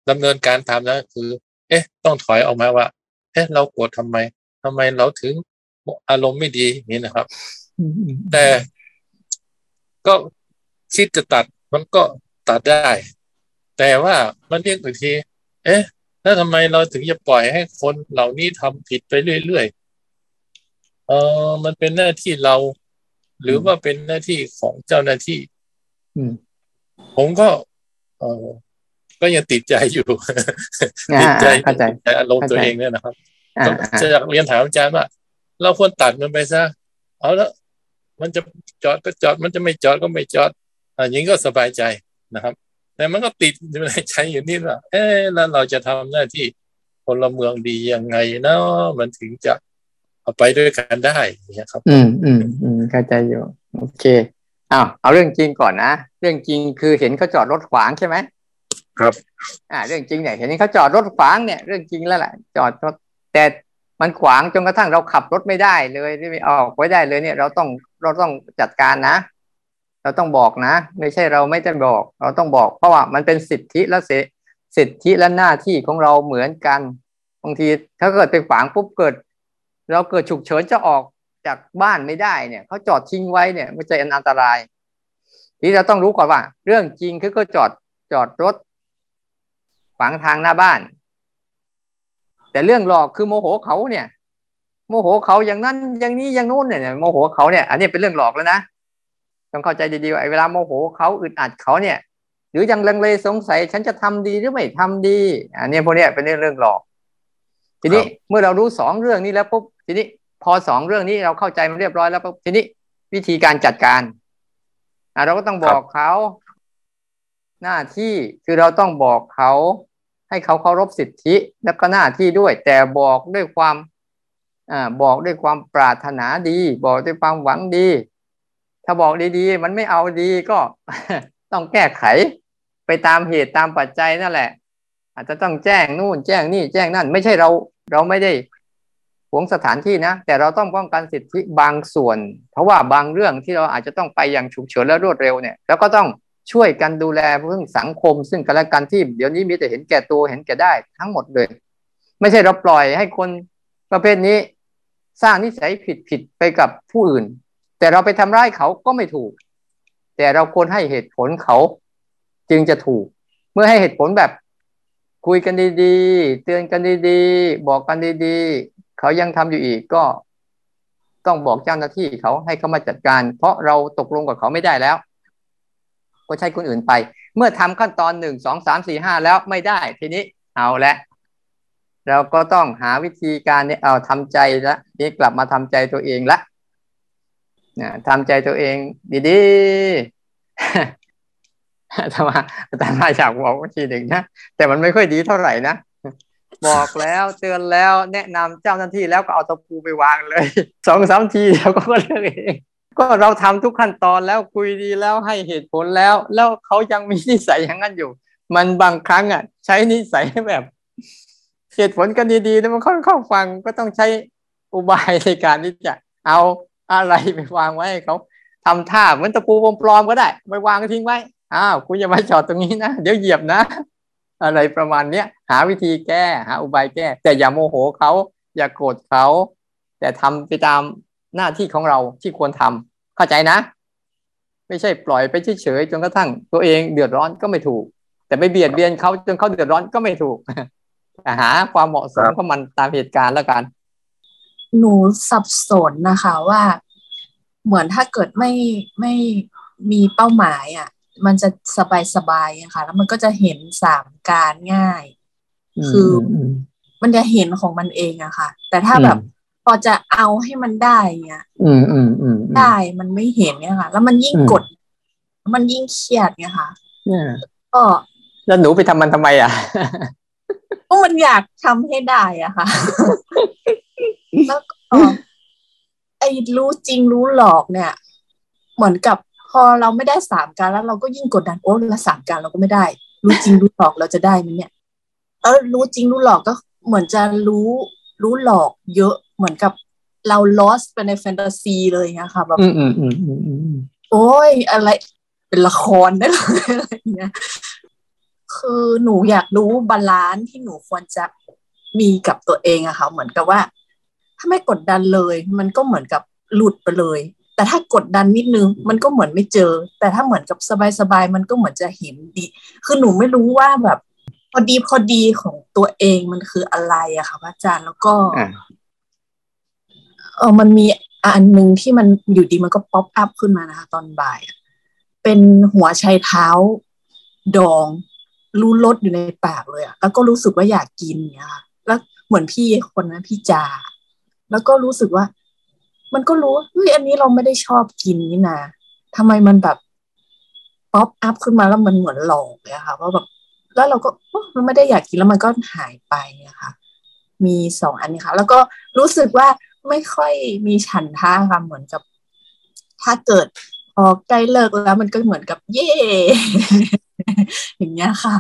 ดำเนินการทำนะคือ เอ๊ะ ต้องถอยออกมาว่า เอ๊ะ เราโกรธทำไมทำไมเราถึงอารมณ์ไม่ดีนี่นะครับ แต่ก็คิดจะตัดมันก็ตัดได้ แต่ว่ามันเรียกอีกที เอ๊ะ แล้วทำไมเราถึงจะปล่อยให้คนเหล่านี้ทำผิดไปเรื่อยๆเออมันเป็นหน้าที่เรา หรือว่าเป็นหน้าที่ของเจ้าหน้าที่ผมก็ เออก็ยังติดใจอยู่ติดใจแต่อารมณ์ตัวเองเนี่ยนะครับจะอยากเรียนถามอาจารย์ว่า เราควรตัดมันไปซะเอาแล้วมันจะจอดก็จอดมันจะไม่จอดก็ไม่จอดอันนี้ก็สบายใจนะครับ แต่มันก็ติดในใจอยู่นี่ว่าเออแล้วเราจะทำหน้าที่พลเมืองดียังไงเนาะมันถึงจะเอาไปด้วยกันได้เนี่ยครับ อืมอืมอืมเข้าใจอยู่ โอเคอ้าวเอาเรื่องจริงก่อนนะเรื่องจริงคือเห็นเขาจอดรถขวางใช่ไหมครับ อ่า เรื่องจริงเนี่ย เห็นเขาจอดรถขวางเนี่ย เรื่องจริงแล้วแหละจอดรถแต่มันขวางจนกระทั่งเราขับรถไม่ได้เลยไม่ออกไว้ได้เลยเนี่ย เราต้องเราต้องจัดการนะ เราต้องบอกนะ ไม่ใช่เราไม่จะบอก เราต้องบอก เพราะว่ามันเป็นสิทธิและเสสิทธิและหน้าที่ของเราเหมือนกันบางทีถ้าเกิดไปขวางปุ๊บเกิด เราเกิดฉุกเฉินจะออกจากบ้านไม่ได้เนี่ยเขาจอดทิ้งไว้เนี่ยมันจะอันตราย ที่เราต้องรู้ก่อนว่า เรื่องจริงคือก็จอดจอดรถขวางทางหน้าบ้าน แต่เรื่องหลอกคือโมโหเขาเนี่ย โมโหเขาอย่างนั้นอย่างนี้อย่างนู้นเนี่ยโมโหเขาเนี่ย อันนี้เป็นเรื่องหลอกแล้วนะ ต้องเข้าใจดีๆว่าเวลาโมโหเขาอึดอัดเขาเนี่ย หรือยังลังเลสงสัยฉันจะทำดีหรือไม่ทำดีอันนี้พวกนี้เป็นเรื่องหลอก ทีนี้เมื่อเรารู้สองเรื่องนี้แล้วปุ๊บทีนี้พอสองเรื่องนี้เราเข้าใจมันเรียบร้อยแล้วปุ๊บทีนี้วิธีการจัดการเราก็ต้องบอกเขา หน้าที่คือเราต้องบอกเขาให้เขาเคารพสิทธิแล้วก็หน้าที่ด้วย แต่บอกด้วยความอ่าบอกด้วยความปรารถนาดี บอกด้วยความหวังดี ถ้าบอกดีๆ มันไม่เอาดีก็ต้องแก้ไขไปตามเหตุตามปัจจัยนั่นแหละ อาจจะต้องแจ้งนู่น แจ้งนี่แจ้งนั่น ไม่ใช่เราเราไม่ได้หวงสถานที่นะ แต่เราต้องป้องกันสิทธิบางส่วน เพราะว่าบางเรื่องที่เราอาจจะต้องไปอย่างฉุกเฉินและรวดเร็วเนี่ยแล้วก็ต้องช่วยกันดูแลเรื่องสังคม ซึ่งกันและกันที่เดี๋ยวนี้มีแต่เห็นแก่ตัวเห็นแก่ได้ทั้งหมดเลย ไม่ใช่เราปล่อยให้คนประเภทนี้ สร้างนิสัยผิดผิดไปกับผู้อื่น แต่เราไปทำร้ายเขาก็ไม่ถูก แต่เราควรให้เหตุผลเขาจึงจะถูก เมื่อให้เหตุผลแบบคุยกันดีๆ เตือนกันดีๆ บอกกันดีๆ เขายังทำอยู่อีกก็ต้องบอกเจ้าหน้าที่เขาให้เขามาจัดการ เพราะเราตกลงกับเขาไม่ได้แล้ว ก็ใช้คนอื่นไป เมื่อทำขั้นตอนหนึ่งสองสามสี่ห้าแล้วไม่ได้ ทีนี้เอาละเราก็ต้องหาวิธีการเนี่ยเอาทำใจละนี่กลับมาทำใจตัวเองละ นะทำใจตัวเองดีๆทำมาแต่มาอยากบอกวิธีหนึ่งนะ แต่มันไม่ค่อยดีเท่าไหร่นะ บอกแล้วเตือนแล้วแนะนำเจ้าหน้าที่แล้วก็เอาตะปูไปวางเลยสองสามทีแล้วก็เลือกเองก็เราทำทุกขั้นตอนแล้วคุยดีแล้วให้เหตุผลแล้ว แล้วเขายังมีนิสัยอย่างนั้นอยู่ มันบางครั้งอะ ใช้นิสัยแบบเหตุผลกันดีๆแล้วมันค่อยเข้าฟังก็ต้องใช้อุบายในการที่จะเอา อะไรไปวางไว้ให้เขาทำท่าเหมือนตะปูปลอมๆก็ได้ไปวางทิ้งไว้อ้าวคุณอย่ามาจอดตรงนี้นะเดี๋ยวเหยียบนะ อะไรประมาณเนี้ยหาวิธีแก้หาอุบายแก้ แต่อย่าโมโหเขาอย่าโกรธเขาแต่ทำไปตามหน้าที่ของเราที่ควรทำเข้าใจนะ ไม่ใช่ปล่อยไปเฉยๆจนกระทั่ง ตัวเองเดือดร้อนก็ไม่ถูก แต่ไปเบียดเบียนเขาจนเขาเดือดร้อนก็ไม่ถูกหาความเหมาะสมของมันตามเหตุการณ์แล้วกัน หนูสับสนนะคะว่า เหมือนถ้าเกิดไม่ไม่มีเป้าหมายอะ มันจะสบายสบายอะค่ะ แล้วมันก็จะเห็นสามการง่าย คือมันจะเห็นของมันเองอะค่ะ แต่ถ้าแบบพอจะเอาให้มันได้เนี่ยอืมอืมอืมได้มันไม่เห็นเนี่ยค่ะ แล้วมันยิ่งกด มันยิ่งเครียดเนี่ยค่ะก็แล้วหนูไปทำมันทำไมอะก็มันอยากทำให้ได้อะค่ะ แล้วก็ไอ้รู้จริงรู้หลอกเนี่ย เหมือนกับพอเราไม่ได้สามการแล้ว เราก็ยิ่งกดดันโอ้แล้วสามการเราก็ไม่ได้ รู้จริงรู้หลอกเราจะได้ไหมเนี่ยเออรู้จริงรู้หลอกก็เหมือนจะรู้รู้หลอกเยอะเหมือนกับเรา lost ไปในแฟนตาซีเลยนะคะแบบโอ้ยอะไรเป็นละครได้เลยอะไรเงี้ยคือหนูอยากรู้ balance ที่หนูควรจะมีกับตัวเองอะค่ะ เหมือนกับว่า ถ้าไม่กดดันเลย มันก็เหมือนกับหลุดไปเลย แต่ถ้ากดดันนิดนึง มันก็เหมือนไม่เจอ แต่ถ้าเหมือนกับสบายๆมันก็เหมือนจะเห็นดี คือหนูไม่รู้ว่าแบบ พอดีพอดีของตัวเองมันคืออะไรอะค่ะพระอาจารย์แล้วก็เออมันมีอันหนึ่งที่มันอยู่ดีมันก็ป๊อปอัพขึ้นมานะคะ ตอนบ่ายเป็นหัวชัยเท้าดอง รู้รสอยู่ในปากเลยอะแล้วก็รู้สึกว่าอยากกินเนี่ยค่ะแล้วเหมือนพี่คนนั้นพี่จา แล้วก็รู้สึกว่า มันก็รู้เฮ้ยอันนี้เราไม่ได้ชอบกินนี่นะทำไมมันแบบ pop up ขึ้นมาแล้วมันเหมือนหลอกเลยค่ะว่าแบบแล้วเราก็มันไม่ได้อยากกินแล้วมันก็หายไปอะค่ะมีสองอันนี้ค่ะ แล้วก็รู้สึกว่าไม่ค่อยมีฉันทะค่ะเหมือนกับ ถ้าเกิดพอใกล้เลิกแล้ว มันก็เหมือนกับเย่อย่างเงี้ยค่ะ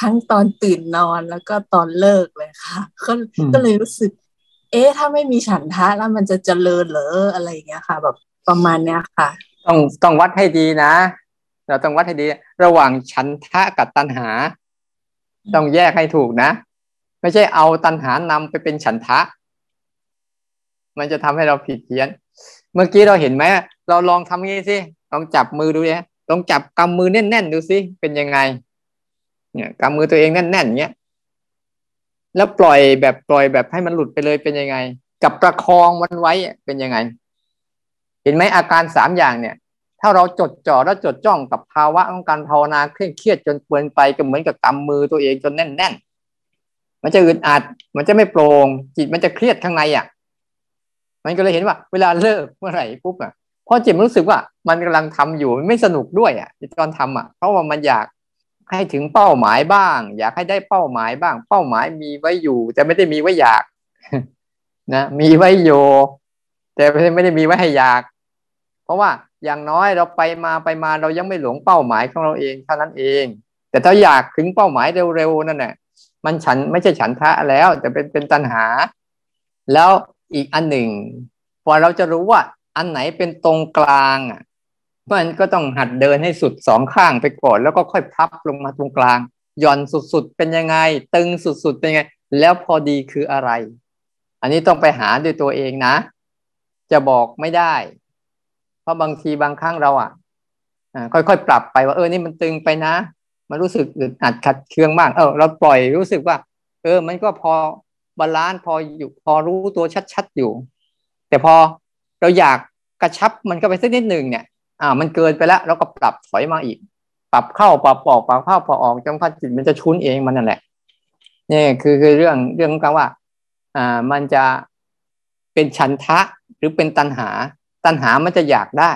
ทั้งตอนตื่นนอนแล้วก็ตอนเลิกเลยค่ะ ก็ก็เลยรู้สึก เอ๊ะถ้าไม่มีฉันท่าแล้วมันจะเจริญเหรออะไรอย่างเงี้ยค่ะ แบบประมาณเนี้ยค่ะ ต้องต้องวัดให้ดีนะ เราต้องวัดให้ดี ระหว่างฉันทะกับตัณหา ต้องแยกให้ถูกนะ ไม่ใช่เอาตัณหานำไปเป็นฉันทะ มันจะทำให้เราผิดเพี้ยน เมื่อกี้เราเห็นไหมเราลองทำงี้สิลองจับมือดูเนี่ยลองจับกำมือแน่นๆดูสิเป็นยังไงเนี่ยกำมือตัวเองแน่นๆเงี้ย แล้วปล่อยแบบปล่อยแบบให้มันหลุดไปเลยเป็นยังไง กับประคองมันไว้เป็นยังไง เห็นไหมอาการสามอย่างเนี่ย ถ้าเราจดจ่อแล้วจดจ้องกับภาวะของการภาวนาเคร่งเครียดจนเกินไปก็เหมือนกับกำมือตัวเองจนแน่นๆมันจะอึดอัด มันจะไม่โปร่งจิตมันจะเครียดข้างในอะ มันก็เลยเห็นว่า เวลาเลิกเมื่อไหร่ปุ๊บอะพอจิตมันรู้สึกว่า มันกำลังทำอยู่มันไม่สนุกด้วยอะตอนทำอะ เพราะว่ามันอยาก ให้ถึงเป้าหมายบ้าง อยากให้ได้เป้าหมายบ้าง เป้าหมายมีไว้อยู่ แต่ไม่ได้มีไว้อยากนะมีไว้โย แต่ไม่ได้มีไว้ให้อยาก เพราะว่าอย่างน้อยเราไปมาไปมาเรายังไม่หลงเป้าหมายของเราเองเท่านั้นเอง แต่ถ้าอยากถึงเป้าหมายเร็วๆนั่นแหละมันฉันไม่ใช่ฉันทะแล้วแต่เป็นเป็นตัณหา แล้วอีกอันหนึ่งพอเราจะรู้ว่าอันไหนเป็นตรงกลางอะ มันก็ต้องหัดเดินให้สุดสองข้างไปก่อน แล้วก็ค่อยพับลงมาตรงกลางหย่อนสุดๆเป็นยังไง ตึงสุดๆเป็นยังไง แล้วพอดีคืออะไร อันนี้ต้องไปหาด้วยตัวเองนะ จะบอกไม่ได้ เพราะบางทีบางครั้งเราอะค่อยๆปรับไปว่าเออนี่มันตึงไปนะ มันรู้สึกอึดอัดขัดเคืองมาก เออ เราปล่อยรู้สึกว่า เออ มันก็พอ balance พออยู่พอรู้ตัวชัดๆอยู่ แต่พอเราอยากกระชับมันก็ไปสักนิดหนึ่งเนี่ย อ่ามันเกินไปแล้วเราก็ปรับถอยมาอีก ปรับเข้าปรับออกปรับเข้าปรับออกจนพัดจิตมันจะชุนเองมันนั่นแหละนี่คือคือเรื่องเรื่องการว่า อ่ามันจะเป็นฉันทะหรือเป็นตัณหา ตัณหามันจะอยากได้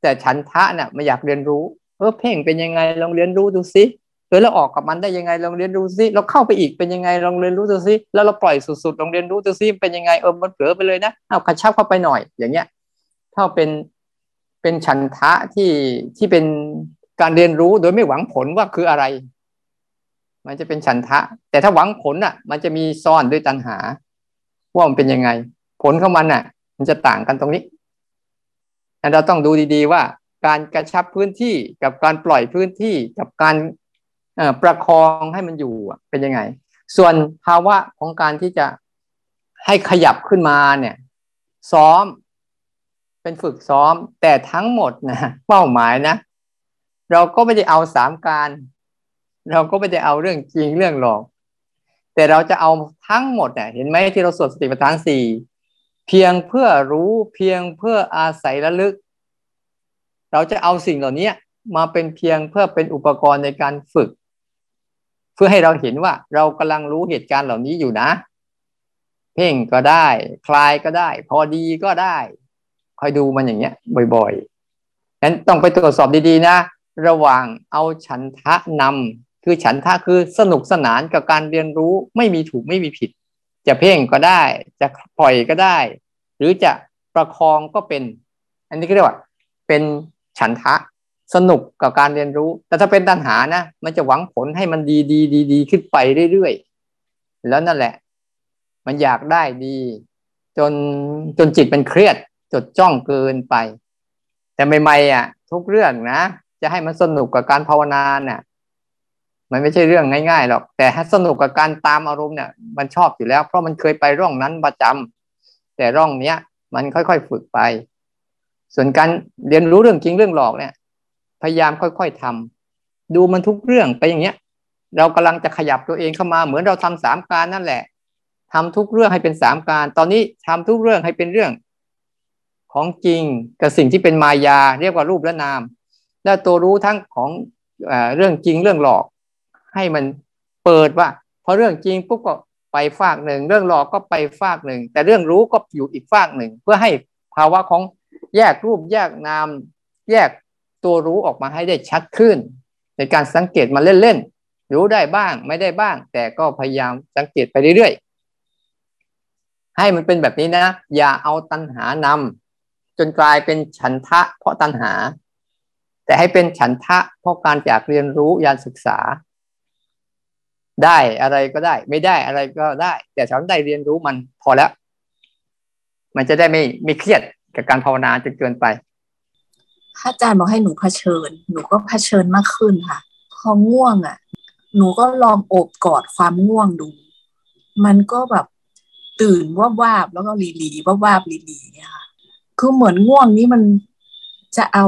แต่ฉันทะเนี่ยมันอยากเรียนรู้เออเพ่งเป็นยังไงลองเรียนรู้ดูสิเออเราออกกับมันได้ยังไงลองเรียนรู้สิเราเข้าไปอีกเป็นยังไงลองเรียนรู้ดูสิแล้วเราปล่อยสุดๆลองเรียนรู้ดูสิเป็นยังไงเออมันเผลอไปเลยนะเอากระชับเข้าไปหน่อยอย่างเงี้ย ถ้าเป็น เป็นฉันทะที่ที่เป็นการเรียนรู้โดยไม่หวังผลว่าคืออะไร มันจะเป็นฉันทะ แต่ถ้าหวังผลอะ มันจะมีซ่อนด้วยตัณหา ว่ามันเป็นยังไง ผลของมันอะ มันจะต่างกันตรงนี้เราต้องดูดีๆว่า การกระชับพื้นที่กับการปล่อยพื้นที่กับการประคองให้มันอยู่เป็นยังไง ส่วนภาวะของการที่จะให้ขยับขึ้นมาเนี่ย ซ้อม เป็นฝึกซ้อม แต่ทั้งหมดนะเป้าหมายนะ เราก็ไม่ได้เอาสามการ เราก็ไม่ได้เอาเรื่องจริงเรื่องหลอก แต่เราจะเอาทั้งหมดเนี่ยเห็นไหมที่เราสวดสติปัฏฐานสี่เพียงเพื่อรู้เพียงเพื่ออาศัยระลึก เราจะเอาสิ่งเหล่านี้มาเป็นเพียงเพื่อเป็นอุปกรณ์ในการฝึก เพื่อให้เราเห็นว่าเรากำลังรู้เหตุการณ์เหล่านี้อยู่นะ เพ่งก็ได้ คลายก็ได้ พอดีก็ได้ คอยดูมันอย่างเงี้ย บ่อยๆนั้นต้องไปตรวจสอบดีๆนะ ระหว่างเอาฉันทะนำคือฉันทะคือสนุกสนานกับการเรียนรู้ไม่มีถูกไม่มีผิด จะเพ่งก็ได้ จะปล่อยก็ได้ หรือจะประคองก็เป็น อันนี้ก็เรียกว่า เป็นฉันทะสนุกกับการเรียนรู้ แต่ถ้าเป็นตัณหานะ มันจะหวังผลให้มันดีดีดีดีขึ้นไปเรื่อยๆ แล้วนั่นแหละ มันอยากได้ดี จนจนจิตมันเครียด จดจ้องเกินไป แต่ใหม่ๆอะ ทุกเรื่องนะจะให้มันสนุกกับการภาวนาเนี่ยมันไม่ใช่เรื่องง่ายๆหรอก แต่ให้สนุกกับการตามอารมณ์เนี่ย มันชอบอยู่แล้ว เพราะมันเคยไปร่องนั้นประจำแต่ร่องเนี้ย มันค่อยๆฝึกไป ส่วนการเรียนรู้เรื่องจริงเรื่องหลอกเนี่ย พยายามค่อยๆทำดูมันทุกเรื่องไปอย่างเงี้ย เรากำลังจะขยับตัวเองเข้ามาเหมือนเราทำสามการนั่นแหละทำทุกเรื่องให้เป็นสามการ ตอนนี้ทำทุกเรื่องให้เป็นเรื่อง ของจริงกับสิ่งที่เป็นมายาเรียกว่ารูปและนาม แล้วตัวรู้ทั้งของเรื่องจริงเรื่องหลอก ให้มันเปิดว่าพอเรื่องจริงปุ๊บก็ไปฝากหนึ่งเรื่องหลอกก็ไปฝากหนึ่งแต่เรื่องรู้ก็อยู่อีกฝากหนึ่ง เพื่อให้ภาวะของแยกรูปแยกนาม แยกตัวรู้ออกมาให้ได้ชัดขึ้น ในการสังเกตมาเล่นๆรู้ได้บ้างไม่ได้บ้าง แต่ก็พยายามสังเกตไปเรื่อยๆให้มันเป็นแบบนี้นะ อย่าเอาตัณหานำ จนกลายเป็นฉันทะเพราะตัณหา แต่ให้เป็นฉันทะเพราะการจากเรียนรู้ยานศึกษา ได้อะไรก็ได้ ไม่ได้อะไรก็ได้ แต่ฉันได้เรียนรู้มันพอแล้ว มันจะได้ไม่ไม่เครียดกับการภาวนาจนเกินไปพระอาจารย์บอกให้หนูเผชิญ หนูก็เผชิญมากขึ้นค่ะ พอง่วงอะ หนูก็ลองโอบกอดความง่วงดู มันก็แบบตื่นว่าวาบแล้วก็ลีลีว่าวาบลีลีค่ะ คือเหมือนง่วงนี้มันจะเอา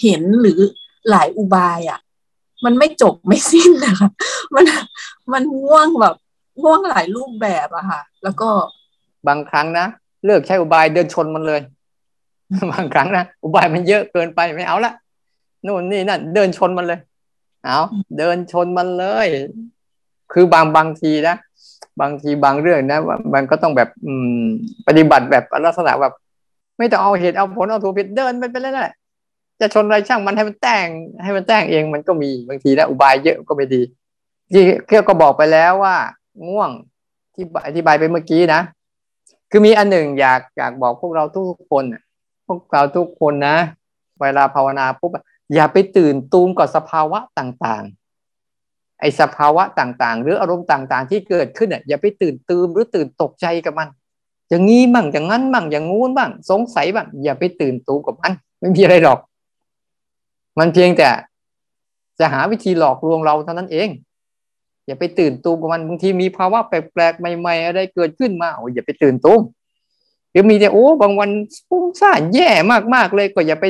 เห็นหรือหลายอุบายอะ่ะ มันไม่จบไม่สิ้นนะคะมันมันง่วงแบบง่วงหลายรูปแบบอะค่ะ แล้วก็บางครั้งนะเลิกใช้อุบายเดินชนมันเลย บางครั้งนะอุบายมันเยอะเกินไปไม่เอาละนู่นนี่นั่นเดินชนมันเลย เอาเดินชนมันเลย คือบางบางทีนะบางทีบางเรื่องนะมันก็ต้องแบบ อืม ปฏิบัติแบบลักษณะแบบ ไม่ต้องเอาเหตุเอาผลเอาถูกผิดเดินไปไปเลยนั่นแหละจะชนอะไรช่างมันให้มันแต่ง ให้มันแต่งเองมันก็มีบางทีนะอุบายเยอะก็ไม่ดีที่เกี่ยวก็บอกไปแล้วว่า ง่วงที่อธิบายไปเมื่อกี้นะคือมีอันหนึ่งอยากอยากบอกพวกเราทุกคนพวกเราทุกคนนะ เวลาภาวนาปุ๊บอย่าไปตื่นตูมกับสภาวะต่างๆ ไอสภาวะต่างๆ หรืออารมณ์ต่างๆ ที่เกิดขึ้นอะอย่าไปตื่นตูมหรือตื่นตกใจกับมัน อย่างนี้บ้างอย่างนั้นบ้างอย่างงู้นบ้าง สงสัยบ้างอย่าไปตื่นตูมกับมันไม่มีอะไรหรอก มันเพียงแต่ จะหาวิธีหลอกลวงเราเท่านั้นเอง อย่าไปตื่นตูมกับมันบางทีมีภาวะแปลกๆใหม่ๆอะไรเกิดขึ้นมาโอ้อย่าไปตื่นตูมหรือมีแต่โอ้บางวันฟุ้งซ่านแย่มากๆเลยก็อย่าไป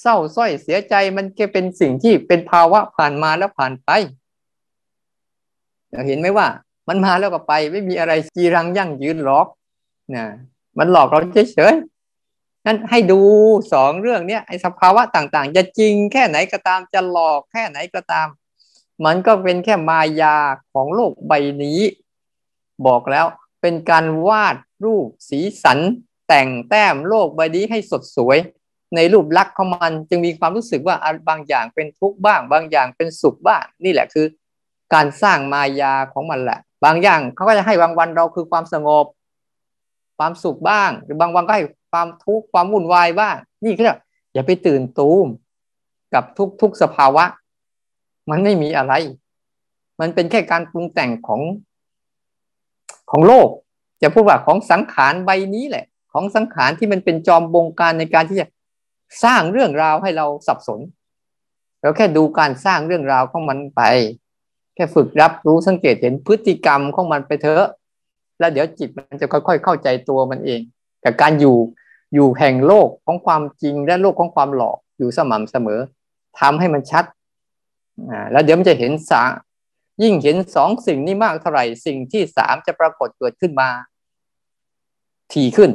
เศร้าส้อยเสียใจมันแค่เป็นสิ่งที่เป็นภาวะผ่านมาแล้วผ่านไปเห็นไหมว่า มันมาแล้วก็ไป ไม่มีอะไรจีรังยั่งยืนหรอก นะมันหลอกเราเฉยๆนั้นให้ดูสองเรื่องเนี้ยไอ้สภาวะต่างๆ จะจริงแค่ไหนก็ตามจะหลอกแค่ไหนก็ตาม มันก็เป็นแค่มายาของโลกใบนี้ บอกแล้วเป็นการวาดรูปสีสัน แต่งแต้มโลกใบนี้ให้สดสวย ในรูปลักษณ์ของมันจึงมีความรู้สึกว่าบางอย่างเป็นทุกข์บ้าง บางอย่างเป็นสุขบ้าง นี่แหละคือ การสร้างมายาของมันแหละ บางอย่างเขาก็จะให้บางวันเราคือความสงบ ความสุขบ้าง หรือบางวันก็ให้ความทุกข์ความวุ่นวายบ้าง นี่คืออย่าไปตื่นตูมกับทุกทุกสภาวะ มันไม่มีอะไร มันเป็นแค่การปรุงแต่งของของโลก จะพูดว่าของสังขารใบนี้แหละ ของสังขารที่มันเป็นจอมบงการในการที่จะสร้างเรื่องราวให้เราสับสน เราแค่ดูการสร้างเรื่องราวของมันไป แค่ฝึกรับรู้สังเกตเห็นพฤติกรรมของมันไปเถอะ แล้วเดี๋ยวจิตมันจะค่อยๆเข้าใจตัวมันเอง กับการอยู่อยู่แห่งโลกของความจริงและโลกของความหลอกอยู่สม่ำเสมอทำให้มันชัดอ่าแล้วเดี๋ยวมันจะเห็นสายิ่งเห็นสองสิ่งนี้มากเท่าไหร่สิ่งที่สามจะปรากฏเกิดขึ้นมา ถี่ขึ้น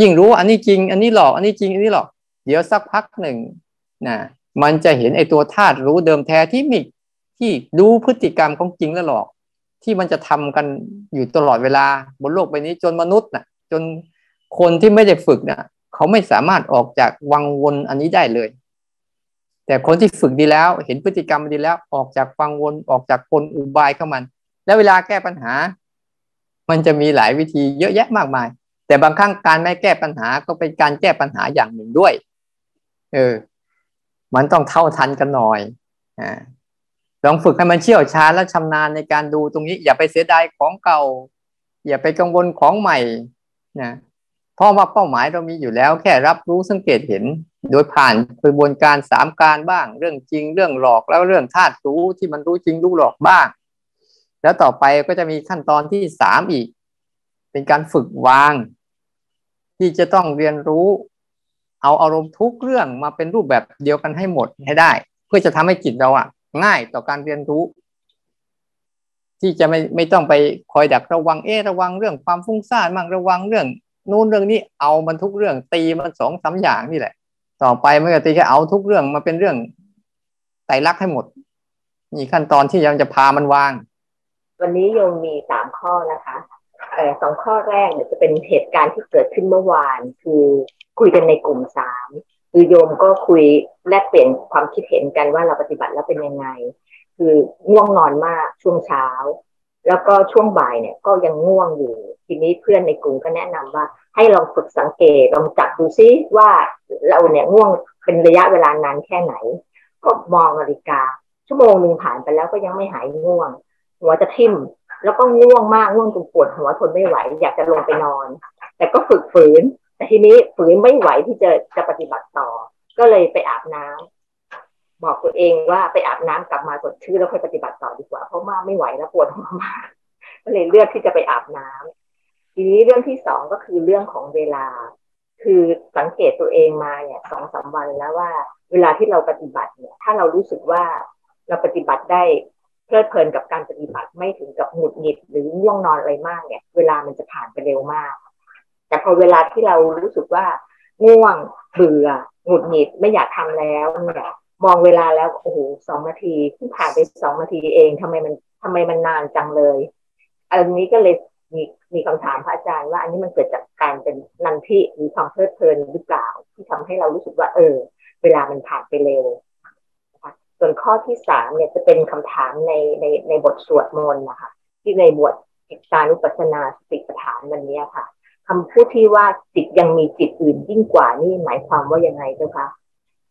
ยิ่งรู้อันนี้จริง อันนี้หลอก อันนี้จริงอันนี้หลอก เดี๋ยวสักพักหนึ่งนะมันจะเห็นไอ้ตัวธาตุรู้เดิมแท้ที่มีที่ดูพฤติกรรมของจริงและหลอก ที่มันจะทำกันอยู่ตลอดเวลาบนโลกใบนี้จนมนุษย์นะ่ะ จนคนที่ไม่ได้ฝึกนะ่ะ เขาไม่สามารถออกจากวังวนอันนี้ได้เลย แต่คนที่ฝึกดีแล้ว เห็นพฤติกรรมดีแล้วออกจากวังวนออกจากคนอุบายเข้ามัน แล้วเวลาแก้ปัญหา มันจะมีหลายวิธีเยอะแยะมากมาย แต่บางครั้งการไม่แก้ปัญหาก็เป็นการแก้ปัญหาอย่างหนึ่งด้วย เออ มันต้องเท่าทันกันหน่อยอ่า ลองฝึกให้มันเชี่ยวชาญและชำนาญในการดูตรงนี้ อย่าไปเสียดายของเก่า อย่าไปกังวลของใหม่นะเพราะว่าเป้าหมายเรามีอยู่แล้ว แค่รับรู้สังเกตเห็น โดยผ่านกระบวนการสามการบ้าง เรื่องจริงเรื่องหลอกแล้วเรื่องธาตุรู้ที่มันรู้จริงรู้หลอกบ้าง แล้วต่อไปก็จะมีขั้นตอนที่สามอีก เป็นการฝึกวาง ที่จะต้องเรียนรู้ เอาอารมณ์ทุกเรื่องมาเป็นรูปแบบเดียวกันให้หมดให้ได้ เพื่อจะทำให้จิตเราอะ ง่ายต่อการเรียนรู้ ที่จะไม่ไม่ต้องไปคอยดักระวังเออระวังเรื่องความฟุ้งซ่านมั่งระวังเรื่องนู่นเรื่องนี้เอามันทุกเรื่องตีมันสองสาอย่างนี่แหละ ต่อไปไม่ก็ตีแค่เอาทุกเรื่องมาเป็นเรื่องไตรลักษณ์ให้หมดนี่ขั้นตอนที่ยังจะพามันวาง วันนี้โยมมีสามข้อนะคะเออสองข้อแรกเนี่ยจะเป็นเหตุการณ์ที่เกิดขึ้นเมื่อวาน คือคุยกันในกลุ่มสาม คือโยมก็คุยแลกเปลี่ยนความคิดเห็นกันว่าเราปฏิบัติแล้วเป็นยังไง คือง่วงนอนมากช่วงเช้า แล้วก็ช่วงบ่ายเนี่ยก็ยังง่วงอยู่ ทีนี้เพื่อนในกลุ่มก็แนะนำว่า ให้ลองฝึกสังเกตลองจับดูซิว่าเราเนี่ยง่วงเป็นระยะเวลานานแค่ไหน ก็มองนาฬิกา ชั่วโมงหนึ่งผ่านไปแล้วก็ยังไม่หายง่วง หัวจะทิ่มแล้วก็ง่วงมากง่วงจนปวดหัวทนไม่ไหว อยากจะลงไปนอน แต่ก็ฝึกฝืน แต่ทีนี้ฝืนไม่ไหวที่จะจะปฏิบัติต่อ ก็เลยไปอาบน้ำบอกตัวเองว่าไปอาบน้ำกลับมาสดชื่นแล้วค่อยปฏิบัติต่อดีกว่า เพราะมาไม่ไหวแล้วปวดหัวมากก็เลยเลือกที่จะไปอาบน้ำทีนี้เรื่องที่สองก็คือเรื่องของเวลา คือสังเกตตัวเองมาเนี่ยสองสามวันแล้วว่า เวลาที่เราปฏิบัติเนี่ย ถ้าเรารู้สึกว่าเราปฏิบัติได้เพลิดเพลินกับการปฏิบัติไม่ถึงกับหงุดหงิดหรือง่วงนอนอะไรมากเนี่ย เวลามันจะผ่านไปเร็วมาก แต่พอเวลาที่เรารู้สึกว่าง่วงเบื่อหงุดหงิดไม่อยากทำแล้วเนี่ยมองเวลาแล้วโอ้โหสองนาทีเพิ่ผ่านไปสองนาทีเองทำไมมันทำไมมันนานจังเลย อันนี้ก็เลยมีมีคำถามพระอาจารย์ว่า อันนี้มันเกิดจากการเป็นนันทิหรือความเพลิดเพลินหรือเปล่า ที่ทำให้เรารู้สึกว่า เออ เวลามันผ่านไปเร็วส่วนข้อที่สามเนี่ยจะเป็นคำถามในในในบทสวดมนต์นะคะที่ในบทอิตานุปัสนาสติปัฏฐานวันนี้ค่ะ คำพูดที่ว่าจิตยังมีจิตอื่นยิ่งกว่านี่หมายความว่ายังไงเจ้าคะ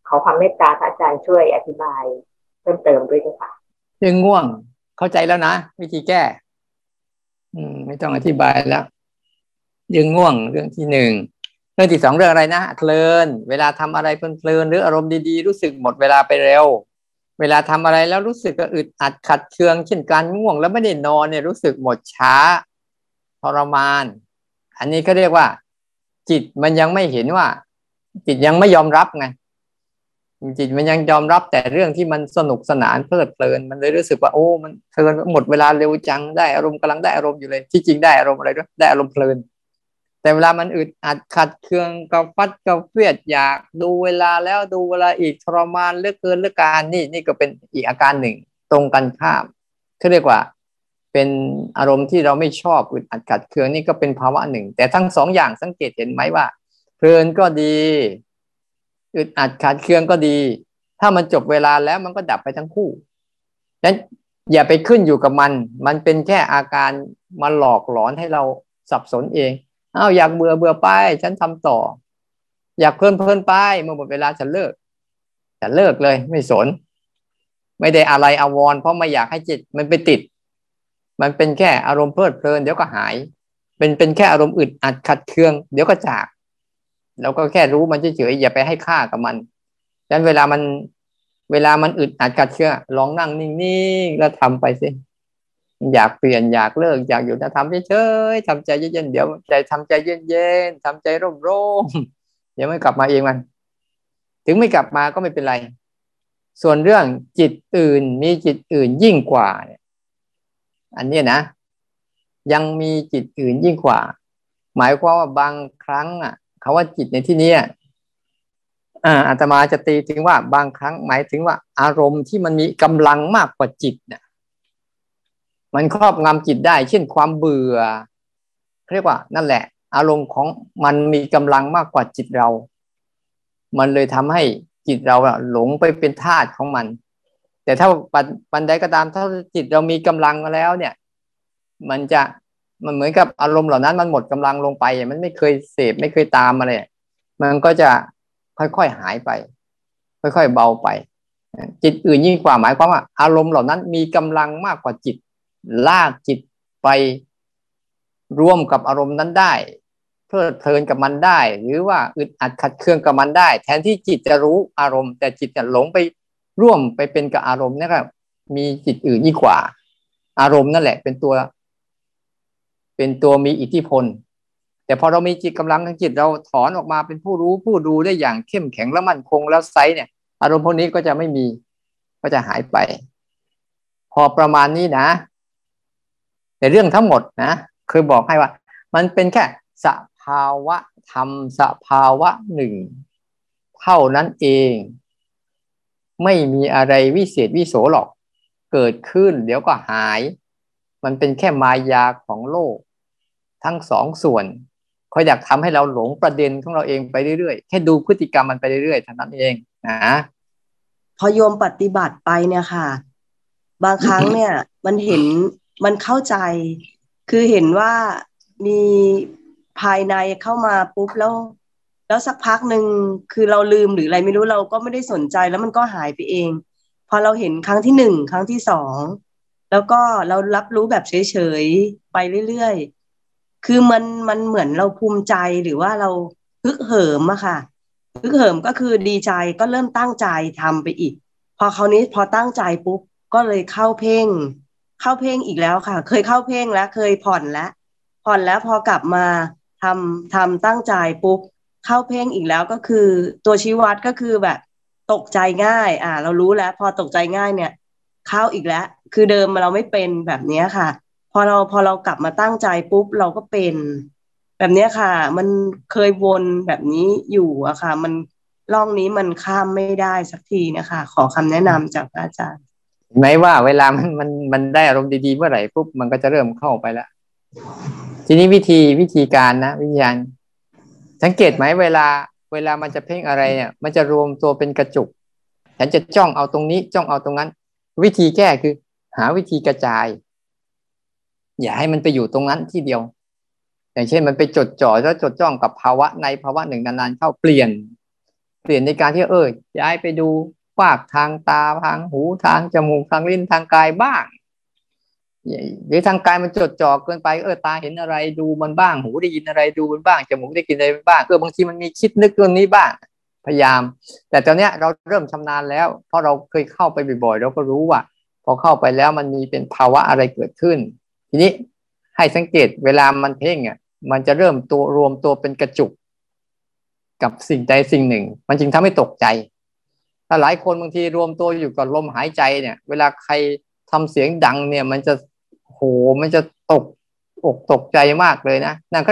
ขอความเมตตาพระอาจารย์ช่วยอธิบาย เพิ่มเติมด้วยเจ้าค่ะเรื่องง่วงเข้าใจแล้วนะวิธีแก้ อืม ไม่ต้องอธิบายแล้วเรื่องง่วงเรื่องที่หนึ่งเรื่องที่สองเรื่องอะไรนะเพลิน เวลาทำอะไรเพลินหรืออารมณ์ดีๆรู้สึกหมดเวลาไปเร็ว เวลาทำอะไรแล้วรู้สึกอึดอัดขัดเคืองเช่นการง่วง แล้วไม่ได้นอนเนี่ยรู้สึกหมดช้าทรมาน อันนี้ก็เรียกว่า จิตมันยังไม่เห็นว่า จิตยังไม่ยอมรับไงจิตมันยังยอมรับแต่เรื่องที่มันสนุกสนานเพลิดเพลิน มันเลยรู้สึกว่าโอ้ มันเพลินหมดเวลาเร็วจังได้อารมณ์กำลังได้อารมณ์อยู่เลย ที่จริงได้อารมณ์อะไรด้วยได้อารมณ์เพลิน แต่เวลามันอึดอัดขัดเคืองกับฟัดกับเฟียดอยากดูเวลาแล้วดูเวลาอีกทรมานเลือกเกินเลือกการนี่นี่ก็เป็นอีกอาการหนึ่ง ตรงกันข้ามเขาเรียกว่า เป็นอารมณ์ที่เราไม่ชอบอึดอัดขัดเคืองนี่ก็เป็นภาวะหนึ่ง แต่ทั้งสองอย่างสังเกตเห็นไหมว่า เพลินก็ดีอึดอัดขาดเคืองก็ดี ถ้ามันจบเวลาแล้วมันก็ดับไปทั้งคู่ฉะนั้นอย่าไปขึ้นอยู่กับมัน มันเป็นแค่อาการมาหลอกหลอนให้เราสับสนเองอ้าวอยากเบื่อเบื่อไป ฉันทำต่อ อยากเพลินเพลินไปเมื่อหมดเวลาฉันเลิกฉันเลิกเลย ไม่สน ไม่ได้อะไรอาวรเพราะไม่อยากให้จิตมันไปติด มันเป็นแค่อารมณ์เพลิดเพลินเดี๋ยวก็หาย เป็นเป็นแค่อารมณ์อึดอัดขัดเคือง เดี๋ยวก็จากเราก็แค่รู้มันเฉยๆอย่าไปให้ค่ากับมันดังนั้นเวลามันเวลามันอึดอัดกัดเชื่อลองนั่งนิ่งๆแล้วทำไปสิอยากเปลี่ยนอยากเลิกอยากอยู่จะทำเฉยๆทำใจเย็นๆเดี๋ยวใจทำใจเย็นๆทำใจร่มๆเดี๋ยวไม่กลับมาเองมัน ถึงไม่กลับมาก็ไม่เป็นไร ส่วนเรื่องจิตอื่นมีจิตอื่นยิ่งกว่าเนี่ย อันนี้นะ ยังมีจิตอื่นยิ่งกว่า หมายความว่าบางครั้งอะคาว่าจิตในที่นี้อ่าอาตมาจะตีถึงว่าบางครั้งหมายถึงว่า อารมณ์ที่มันมีกำลังมากกว่าจิตเนี่ยมันครอบงำจิตได้ เช่นความเบื่อเรียกว่า นั่นแหละ อารมณ์ของมันมีกำลังมากกว่าจิตเรา มันเลยทำให้จิตเราหลงไปเป็นทาสของมัน แต่ถ้าปันใดก็ตามถ้าจิตเรามีกำลังแล้วเนี่ย มันจะมันเหมือนกับอารมณ์เหล่านั้นมันหมดกำลังลงไป มันไม่เคยเสพไม่เคยตามมาเลยมันก็จะค่อยๆหายไป ค่อยๆเบาไป จิตอื่นยิ่งกว่าหมายความว่า อารมณ์เหล่านั้นมีกำลังมากกว่าจิต ลากจิตไปร่วมกับอารมณ์นั้นได้เพลิดเพลินกับมันได้ หรือว่าอึดอัดขัดเคืองกับมันได้ แทนที่จิตจะรู้อารมณ์ แต่จิตจะหลงไป ร่วมไปเป็นกับอารมณ์นะครับมีจิตอื่นยิ่งกว่า อารมณ์นั่นแหละ เป็นตัว เป็นตัวมีอิทธิพล แต่พอเรามีจิตกำลังทางจิตเราถอนออกมาเป็นผู้รู้ผู้ดูได้อย่างเข้มแข็งและมั่นคงแล้วไซเนี่ย อารมณ์พวกนี้ก็จะไม่มี ก็จะหายไป พอประมาณนี้นะแต่เรื่องทั้งหมดนะคือบอกให้ว่า มันเป็นแค่สภาวะธรรมสภาวะหนึ่ง เท่านั้นเอง ไม่มีอะไรวิเศษวิโสหรอก เกิดขึ้นเดี๋ยวก็หาย มันเป็นแค่มายาของโลก ทั้งสองส่วนเขาอยากทำให้เราหลงประเด็นของเราเองไปเรื่อยๆแค่ดูพฤติกรรมมันไปเรื่อยๆเท่านั้นเองนะพอโยมปฏิบัติไปเนี่ยค่ะ บางครั้งเนี่ย มันเห็นมันเข้าใจ คือเห็นว่ามีภายในเข้ามาปุ๊บแล้ว แล้วสักพักหนึ่งคือเราลืมหรืออะไรไม่รู้เราก็ไม่ได้สนใจแล้วมันก็หายไปเอง พอเราเห็นครั้งที่หนึ่งครั้งที่สองแล้วก็เรารับรู้แบบเฉยๆไปเรื่อยๆคือมันมันเหมือนเราภูมิใจหรือว่าเราฮึกเหิมอะค่ะฮึกเหิมก็คือดีใจก็เริ่มตั้งใจทำไปอีก พอคราวนี้พอตั้งใจปุ๊บก็เลยเข้าเพ่ง เข้าเพ่งอีกแล้วค่ะ เคยเข้าเพ่งแล้วเคยผ่อนแล้วผ่อนแล้วพอกลับมาทำทำตั้งใจปุ๊บ เข้าเพ่งอีกแล้วก็คือ ตัวชี้วัดก็คือแบบ ตกใจง่าย อ่า เรารู้แล้ว พอตกใจง่ายเนี่ย เข้าอีกแล้ว คือเดิมเราไม่เป็นแบบนี้ค่ะ พอเราพอเรากลับมาตั้งใจปุ๊บเราก็เป็น แบบนี้ค่ะ มันเคยวนแบบนี้อยู่อะค่ะ มันร่องนี้มันข้ามไม่ได้สักทีนะคะ ขอคำแนะนำจากอาจารย์เห็นไหมว่าเวลามันมันมันได้อารมณ์ดีๆเมื่อไหร่ปุ๊บมันก็จะเริ่มเข้าไปแล้วทีนี้วิธีวิธีการนะ วิธีการ สังเกตไหมเวลาเวลามันจะเพ่งอะไรเนี่ย มันจะรวมตัวเป็นกระจุก ฉันจะจ้องเอาตรงนี้จ้องเอาตรงนั้น วิธีแก้คือ หาวิธีกระจาย อย่าให้มันไปอยู่ตรงนั้นที่เดียว อย่างเช่นมันไปจดจ่อแล้วจดจ้องกับภาวะในภาวะหนึ่งนานๆเข้าเปลี่ยน เปลี่ยนในการที่เออย้ายไปดูฝากทางตาทางหูทางจมูกทางลิ้นทางกายบ้าง หรือทางกายมันจดจ่อเกินไปเออตาเห็นอะไรดูมันบ้างหูได้ยินอะไรดูมันบ้างจมูกได้กินอะไรบ้างเออบางทีมันมีคิดนึกเรื่องนี้บ้างพยายาม แต่ตอนเนี้ยเราเริ่มชำนาญแล้ว เพราะเราเคยเข้าไปบ่อยๆเราก็รู้ว่า พอเข้าไปแล้วมันมีเป็นภาวะอะไรเกิดขึ้น ทีนี้ให้สังเกตเวลามันเพ่งอะมันจะเริ่มตัวรวมตัวเป็นกระจุก กับสิ่งใดสิ่งหนึ่ง มันจึงทำให้ตกใจ ถ้าหลายคนบางทีรวมตัวอยู่กับลมหายใจเนี่ย เวลาใครทำเสียงดังเนี่ยมันจะ โหมันจะตกอกตกใจมากเลยนะนั่นก็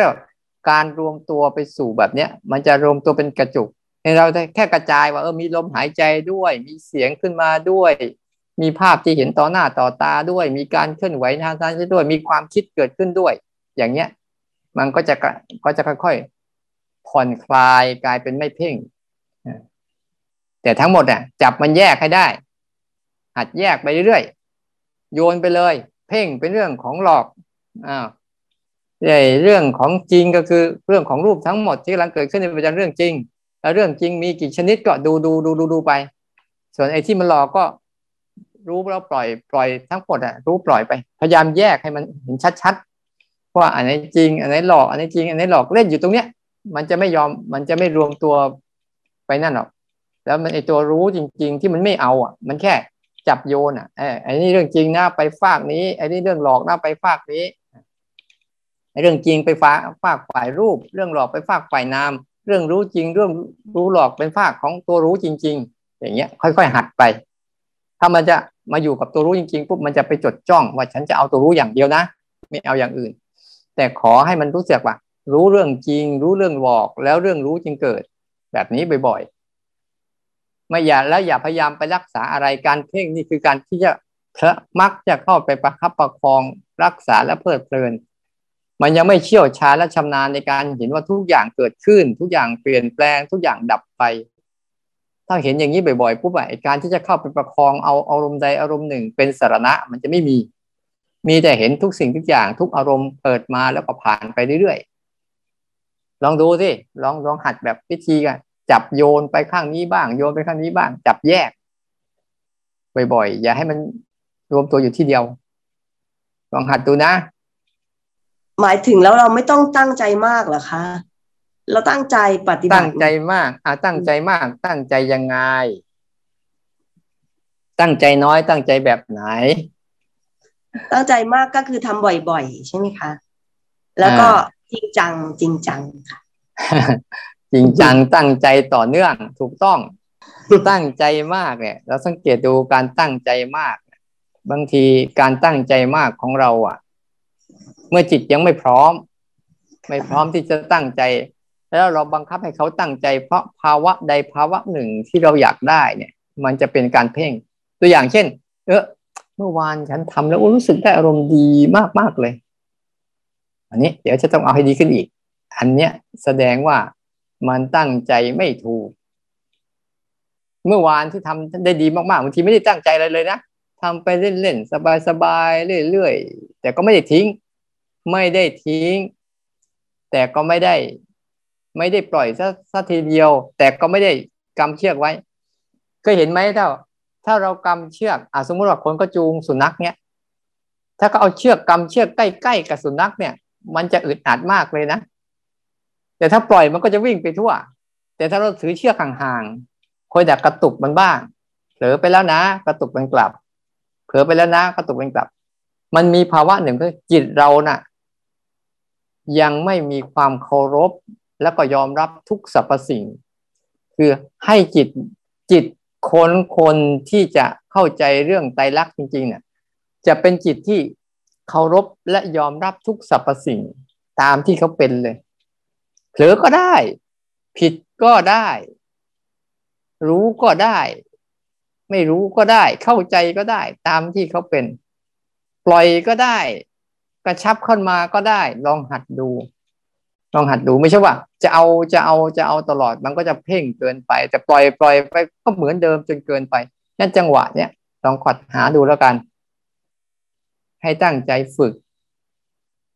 การรวมตัวไปสู่แบบเนี้ยมันจะรวมตัวเป็นกระจุกให้เราแค่กระจายว่าเออมีลมหายใจด้วย มีเสียงขึ้นมาด้วย มีภาพที่เห็นต่อหน้าต่อตาด้วย มีการเคลื่อนไหวทางการด้วย มีความคิดเกิดขึ้นด้วย อย่างเนี้ย มันก็จะก็จะค่อยๆผ่อนคลายกลายเป็นไม่เพ่งแต่ทั้งหมดอะจับมันแยกให้ได้ หัดแยกไปเรื่อยๆโยนไปเลย เพ่งเป็นเรื่องของหลอกอ้าใหญ่เรื่องของจริงก็คือเรื่องของรูปทั้งหมดที่กำลังเกิดขึ้นในปัจจุบันเรื่องจริง แล้วเรื่องจริงมีกี่ชนิดก็ดูดูดูดูดูไป ส่วนไอ้ที่มันหลอกก็รู้แล้วปล่อยปล่อยทั้งหมดอะรู้ปล่อยไป พยายามแยกให้มันเห็นชัดๆว่าอันไหนจริง อันไหนหลอกอันไหนจริงอันไหนหลอกเล่นอยู่ตรงเนี้ย มันจะไม่ยอมมันจะไม่รวมตัวไปนั่นหรอกแล้วมันไอตัวรู้จริง ๆ ที่มันไม่เอาอะ มันแค่ จับโยนอะไอ้นี่เรื่องจริงนะไปฝากนี้ ไอ้นี่เรื่องหลอกนะไปฝากนี้ไอ้เรื่องจริงไปฝากฝากฝ่ายรูป เรื่องหลอกไปฝากฝ่ายนาม เรื่องรู้จริง เรื่องรู้หลอกเป็นฝากของตัวรู้จริง ๆ อย่างเงี้ย ค่อย ๆ หัดไป ถ้ามันจะมาอยู่กับตัวรู้จริงๆปุ๊บมันจะไปจดจ้องว่าฉันจะเอาตัวรู้อย่างเดียวนะไม่เอาอย่างอื่น แต่ขอให้มันรู้สึกว่า รู้เรื่องจริง รู้เรื่องหลอกแล้วเรื่องรู้จึงเกิด แบบนี้บ่อยๆ ไม่อย่าแล้วอย่าพยายามไปรักษาอะไรการเพ่งนี่คือการที่จะพระมักจะเข้าไปประคับประคองรักษาและเพลิดเพลิน มันยังไม่เชี่ยวชาญและชำนาญในการเห็นว่าทุกอย่างเกิดขึ้น ทุกอย่างเปลี่ยนแปลงทุกอย่างดับไป ถ้าเห็นอย่างนี้บ่อยๆปุ๊บไอ้การที่จะเข้าไปประคองเอาอารมณ์ใดอารมณ์หนึ่ง เป็นสารณะมันจะไม่มี มีแต่เห็นทุกสิ่งทุกอย่างทุกอารมณ์เปิดมาแล้วก็ผ่านไปเรื่อยๆลองดูสิลองลองหัดแบบวิธีกัน จับโยนไปข้างนี้บ้าง โยนไปข้างนี้บ้าง จับแยก บ่อยๆ อย่าให้มันรวมตัวอยู่ที่เดียวลองหัดดูนะ หมายถึงแล้วเราไม่ต้องตั้งใจมากเหรอคะ เราตั้งใจปฏิบัติตั้งใจมากอ่าตั้งใจมาก ตั้งใจยังไง ตั้งใจน้อยตั้งใจแบบไหน ตั้งใจมากก็คือทำบ่อยๆ ใช่ไหมคะ แล้วก็จริงจังจริงจังค่ะ จริงจังตั้งใจต่อเนื่องถูกต้อง ตั้งใจมากเนี่ย เราสังเกตดูการตั้งใจมาก บางทีการตั้งใจมากของเราอะ เมื่อจิตยังไม่พร้อม ไม่พร้อมที่จะตั้งใจ แล้วเราบังคับให้เขาตั้งใจ เพราะภาวะใดภาวะหนึ่งที่เราอยากได้เนี่ย มันจะเป็นการเพ่ง ตัวอย่างเช่น เออเมื่อวานฉันทำแล้วรู้สึกได้อารมณ์ดีมากมากเลย อันนี้เดี๋ยวจะต้องเอาให้ดีขึ้นอีก อันเนี้ยแสดงว่า มันตั้งใจไม่ถูก เมื่อวานที่ทำได้ดีมากๆบางทีไม่ได้ตั้งใจอะไรเลยนะทำไปเล่นๆสบายๆเรื่อยๆแต่ก็ไม่ได้ทิ้ง ไม่ได้ทิ้ง แต่ก็ไม่ได้ ไม่ได้ปล่อยซะซะทีเดียว แต่ก็ไม่ได้กำเชือกไว้เคยเห็นไหมถ้าถ้าเรากำเชือกอะสมมติว่าคนก็จูงสุนัขเนี้ยถ้าก็เอาเชือกกำเชือกใกล้ๆกับสุนัขเนี่ย มันจะอึดอัดมากเลยนะ แต่ถ้าปล่อยมันก็จะวิ่งไปทั่ว แต่ถ้าเราถือเชือกห่างๆคอยดักกระตุกมันบ้าง เผลอไปแล้วนะ กระตุกมันกลับ เผลอไปแล้วนะ กระตุกมันกลับ มันมีภาวะหนึ่งคือจิตเรานะ่ะ ยังไม่มีความเคารพ แล้วก็ยอมรับทุกสรรพสิ่ง คือให้จิตจิตคนคนที่จะเข้าใจเรื่องไตรลักษณ์จริงๆเนี่ยจะเป็นจิตที่เคารพและยอมรับทุกสรรพสิ่งตามที่เขาเป็นเลย เผลอก็ได้ ผิดก็ได้ รู้ก็ได้ ไม่รู้ก็ได้ เข้าใจก็ได้ ตามที่เขาเป็น ปล่อยก็ได้ กระชับขึ้นมาก็ได้ ลองหัดดู ลองหัดดูไม่ใช่ว่า จะเอาจะเอาจะเอาตลอดมันก็จะเพ่งเกินไป แต่ปล่อยปล่อยไปก็เหมือนเดิมจนเกินไปนั่นจังหวะเนี้ยลองขอดหาดูแล้วกัน ให้ตั้งใจฝึก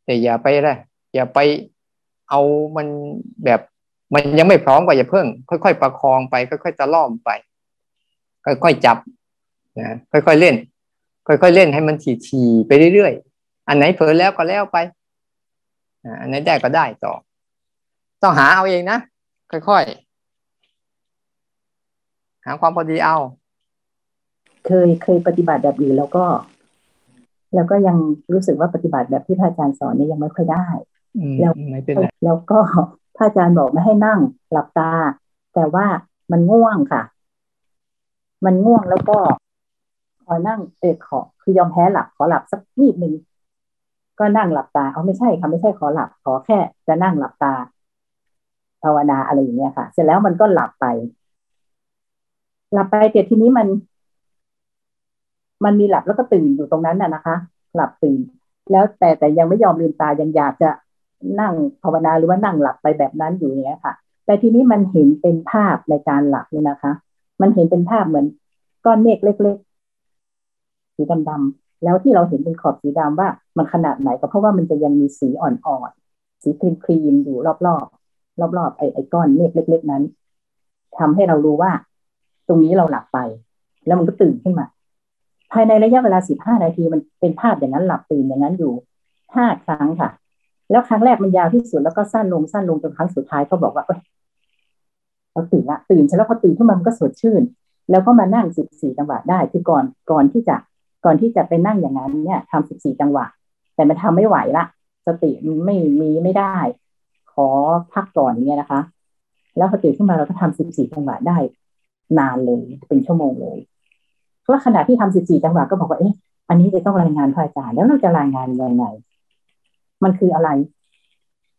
แต่อย่าไปเลยอย่าไป เอามันแบบมันยังไม่พร้อมก็อย่าเพิ่ง ค่อยๆประคองไป ค่อยๆตะล่อมไป ค่อยๆจับนะค่อยๆเล่น ค่อยๆเล่นให้มันถี่ๆไปเรื่อยๆอันไหนเผลอแล้วก็แล้วไปอันไหนได้ก็ได้ต่อ ต้องหาเอาเองนะค่อยๆหาความพอดีเอา เคยเคยปฏิบัติแบบอื่นแล้วก็ แล้วก็ยังรู้สึกว่าปฏิบัติแบบที่พระอาจารย์สอนเนี่ยยังไม่ค่อยได้ แล้วไม่เป็นไรแล้วก็พระอาจารย์บอกไม่ให้นั่งหลับตา แต่ว่ามันง่วงค่ะ มันง่วงแล้วก็ขอนั่งเออขอ คือยอมแพ้หลับขอหลับสักนิดหนึ่งก็นั่งหลับตาเอาไม่ใช่ค่ะไม่ใช่ขอหลับ ขอแค่ จะนั่งหลับตา ภาวนาอะไรอย่างเงี้ยค่ะ เสร็จแล้วมันก็หลับไป หลับไปแต่ทีนี้มัน มันมีหลับแล้วก็ตื่นอยู่ตรงนั้นน่ะนะคะ หลับตื่น แล้วแต่แต่ยังไม่ยอมลืมตายังอยากจะ นั่งภาวนาหรือว่านั่งหลับไปแบบนั้นอยู่เนี้ยค่ะ แต่ทีนี้มันเห็นเป็นภาพในการหลับนี่นะคะ มันเห็นเป็นภาพเหมือน ก้อนเมฆเล็ก ๆ สีดำๆแล้วที่เราเห็นเป็นขอบสีดำว่ามันขนาดไหนก็เพราะว่ามันจะยังมีสีอ่อนๆสีครีมครีมอยู่รอบๆรอบๆไอ้ไอ้ก้อนเมฆเล็ก ๆ นั้นทำให้เรารู้ว่า ตรงนี้เราหลับไป แล้วมันก็ตื่นขึ้นมา ภายในระยะเวลาสิบห้านาทีมันเป็นภาพอย่างนั้นหลับตื่นอย่างนั้นอยู่ห้าครั้งค่ะ แล้วครั้งแรกมันยาวที่สุดแล้วก็สั้นลงสั้นลงจนครั้งสุดท้ายก็บอกว่าเอ้ยเราตื่นละตื่นใช่แล้วพอตื่นขึ้นมามันก็สดชื่น แล้วก็มานั่งสิบสี่จังหวะได้คือก่อนก่อนที่จะก่อนที่จะไปนั่งอย่างนั้นเนี่ยทำสิบสี่จังหวะ แต่มันทำไม่ไหวละสติไม่มีไม่ได้ ขอพักก่อนเนี่ยนะคะ แล้วพอตื่นขึ้นมาเราก็ทำสิบสี่จังหวะได้ นานเลยเป็นชั่วโมงเลยเพราะขณะที่ทำสิบสี่จังหวะก็บอกว่าเอ๊ะอันนี้จะต้องรายงานพระอาจารย์แล้วเราจะรายงานยังไง มันคืออะไร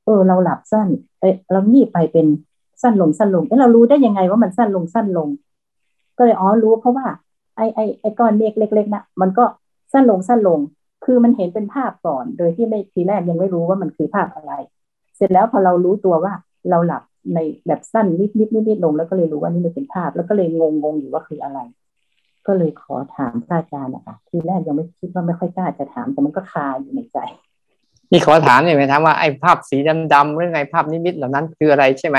เออ เราหลับสั้น เอ้เรางีบไปเป็นสั้นลงสั้นลงเอ้เรารู้ได้ยังไงว่ามันสั้นลงสั้นลง ก็เลยอ๋อรู้เพราะว่า ไอไอไอก้อนเมฆเล็กๆนะมันก็สั้นลงสั้นลง คือมันเห็นเป็นภาพก่อน โดยที่ไม่ทีแรกยังไม่รู้ว่ามันคือภาพอะไร เสร็จแล้วพอเรารู้ตัวว่าเราหลับในแบบสั้นนิดนิดนิดนิดลง แล้วก็เลยรู้ว่านี่มันเป็นภาพ แล้วก็เลยงงงอยู่ว่าคืออะไร ก็เลยขอถามพระอาจารย์นะคะทีแรกยังไม่คิดว่าไม่ค่อยกล้าจะถามแต่มันก็คาอยู่ในใจ นี่ขอถามหน่อยไหมถามว่าไอ้ภาพสีดำๆหรือไงภาพนิมิตเหล่านั้นคืออะไรใช่ไหม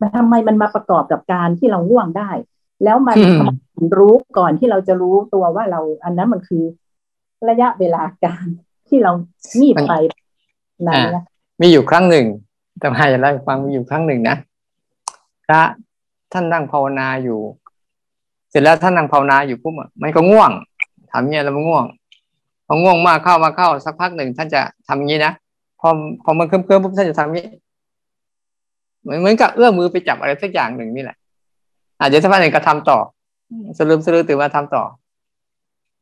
มันทำไมมันมาประกอบกับการที่เราง่วงได้ แล้วมันรู้ก่อนที่เราจะรู้ตัวว่าเราอันนั้นมันคือระยะเวลาการที่เรางีบไปนั่นนะมีอยู่ครั้งหนึ่งแต่มาจะเล่าให้ฟังมีอยู่ครั้งหนึ่งนะพระท่านนั่งภาวนาอยู่ เสร็จแล้วท่านนั่งภาวนาอยู่ปุ๊บมันก็ง่วงทำเงี้ยแล้วมันง่วง พอง่วงมากเข้ามาเข้าสักพักหนึ่งท่านจะทำงี้นะพอพอมันเคลิ้มเคลิ้มปุ๊บท่านจะทำงี้เหมือนเหมือนกับเอื้อมมือไปจับอะไรสักอย่างหนึ่งนี่แหละอาจจะสักพักหนึ่งก็ทำต่อสลืมสลือตื่นมาทำต่อ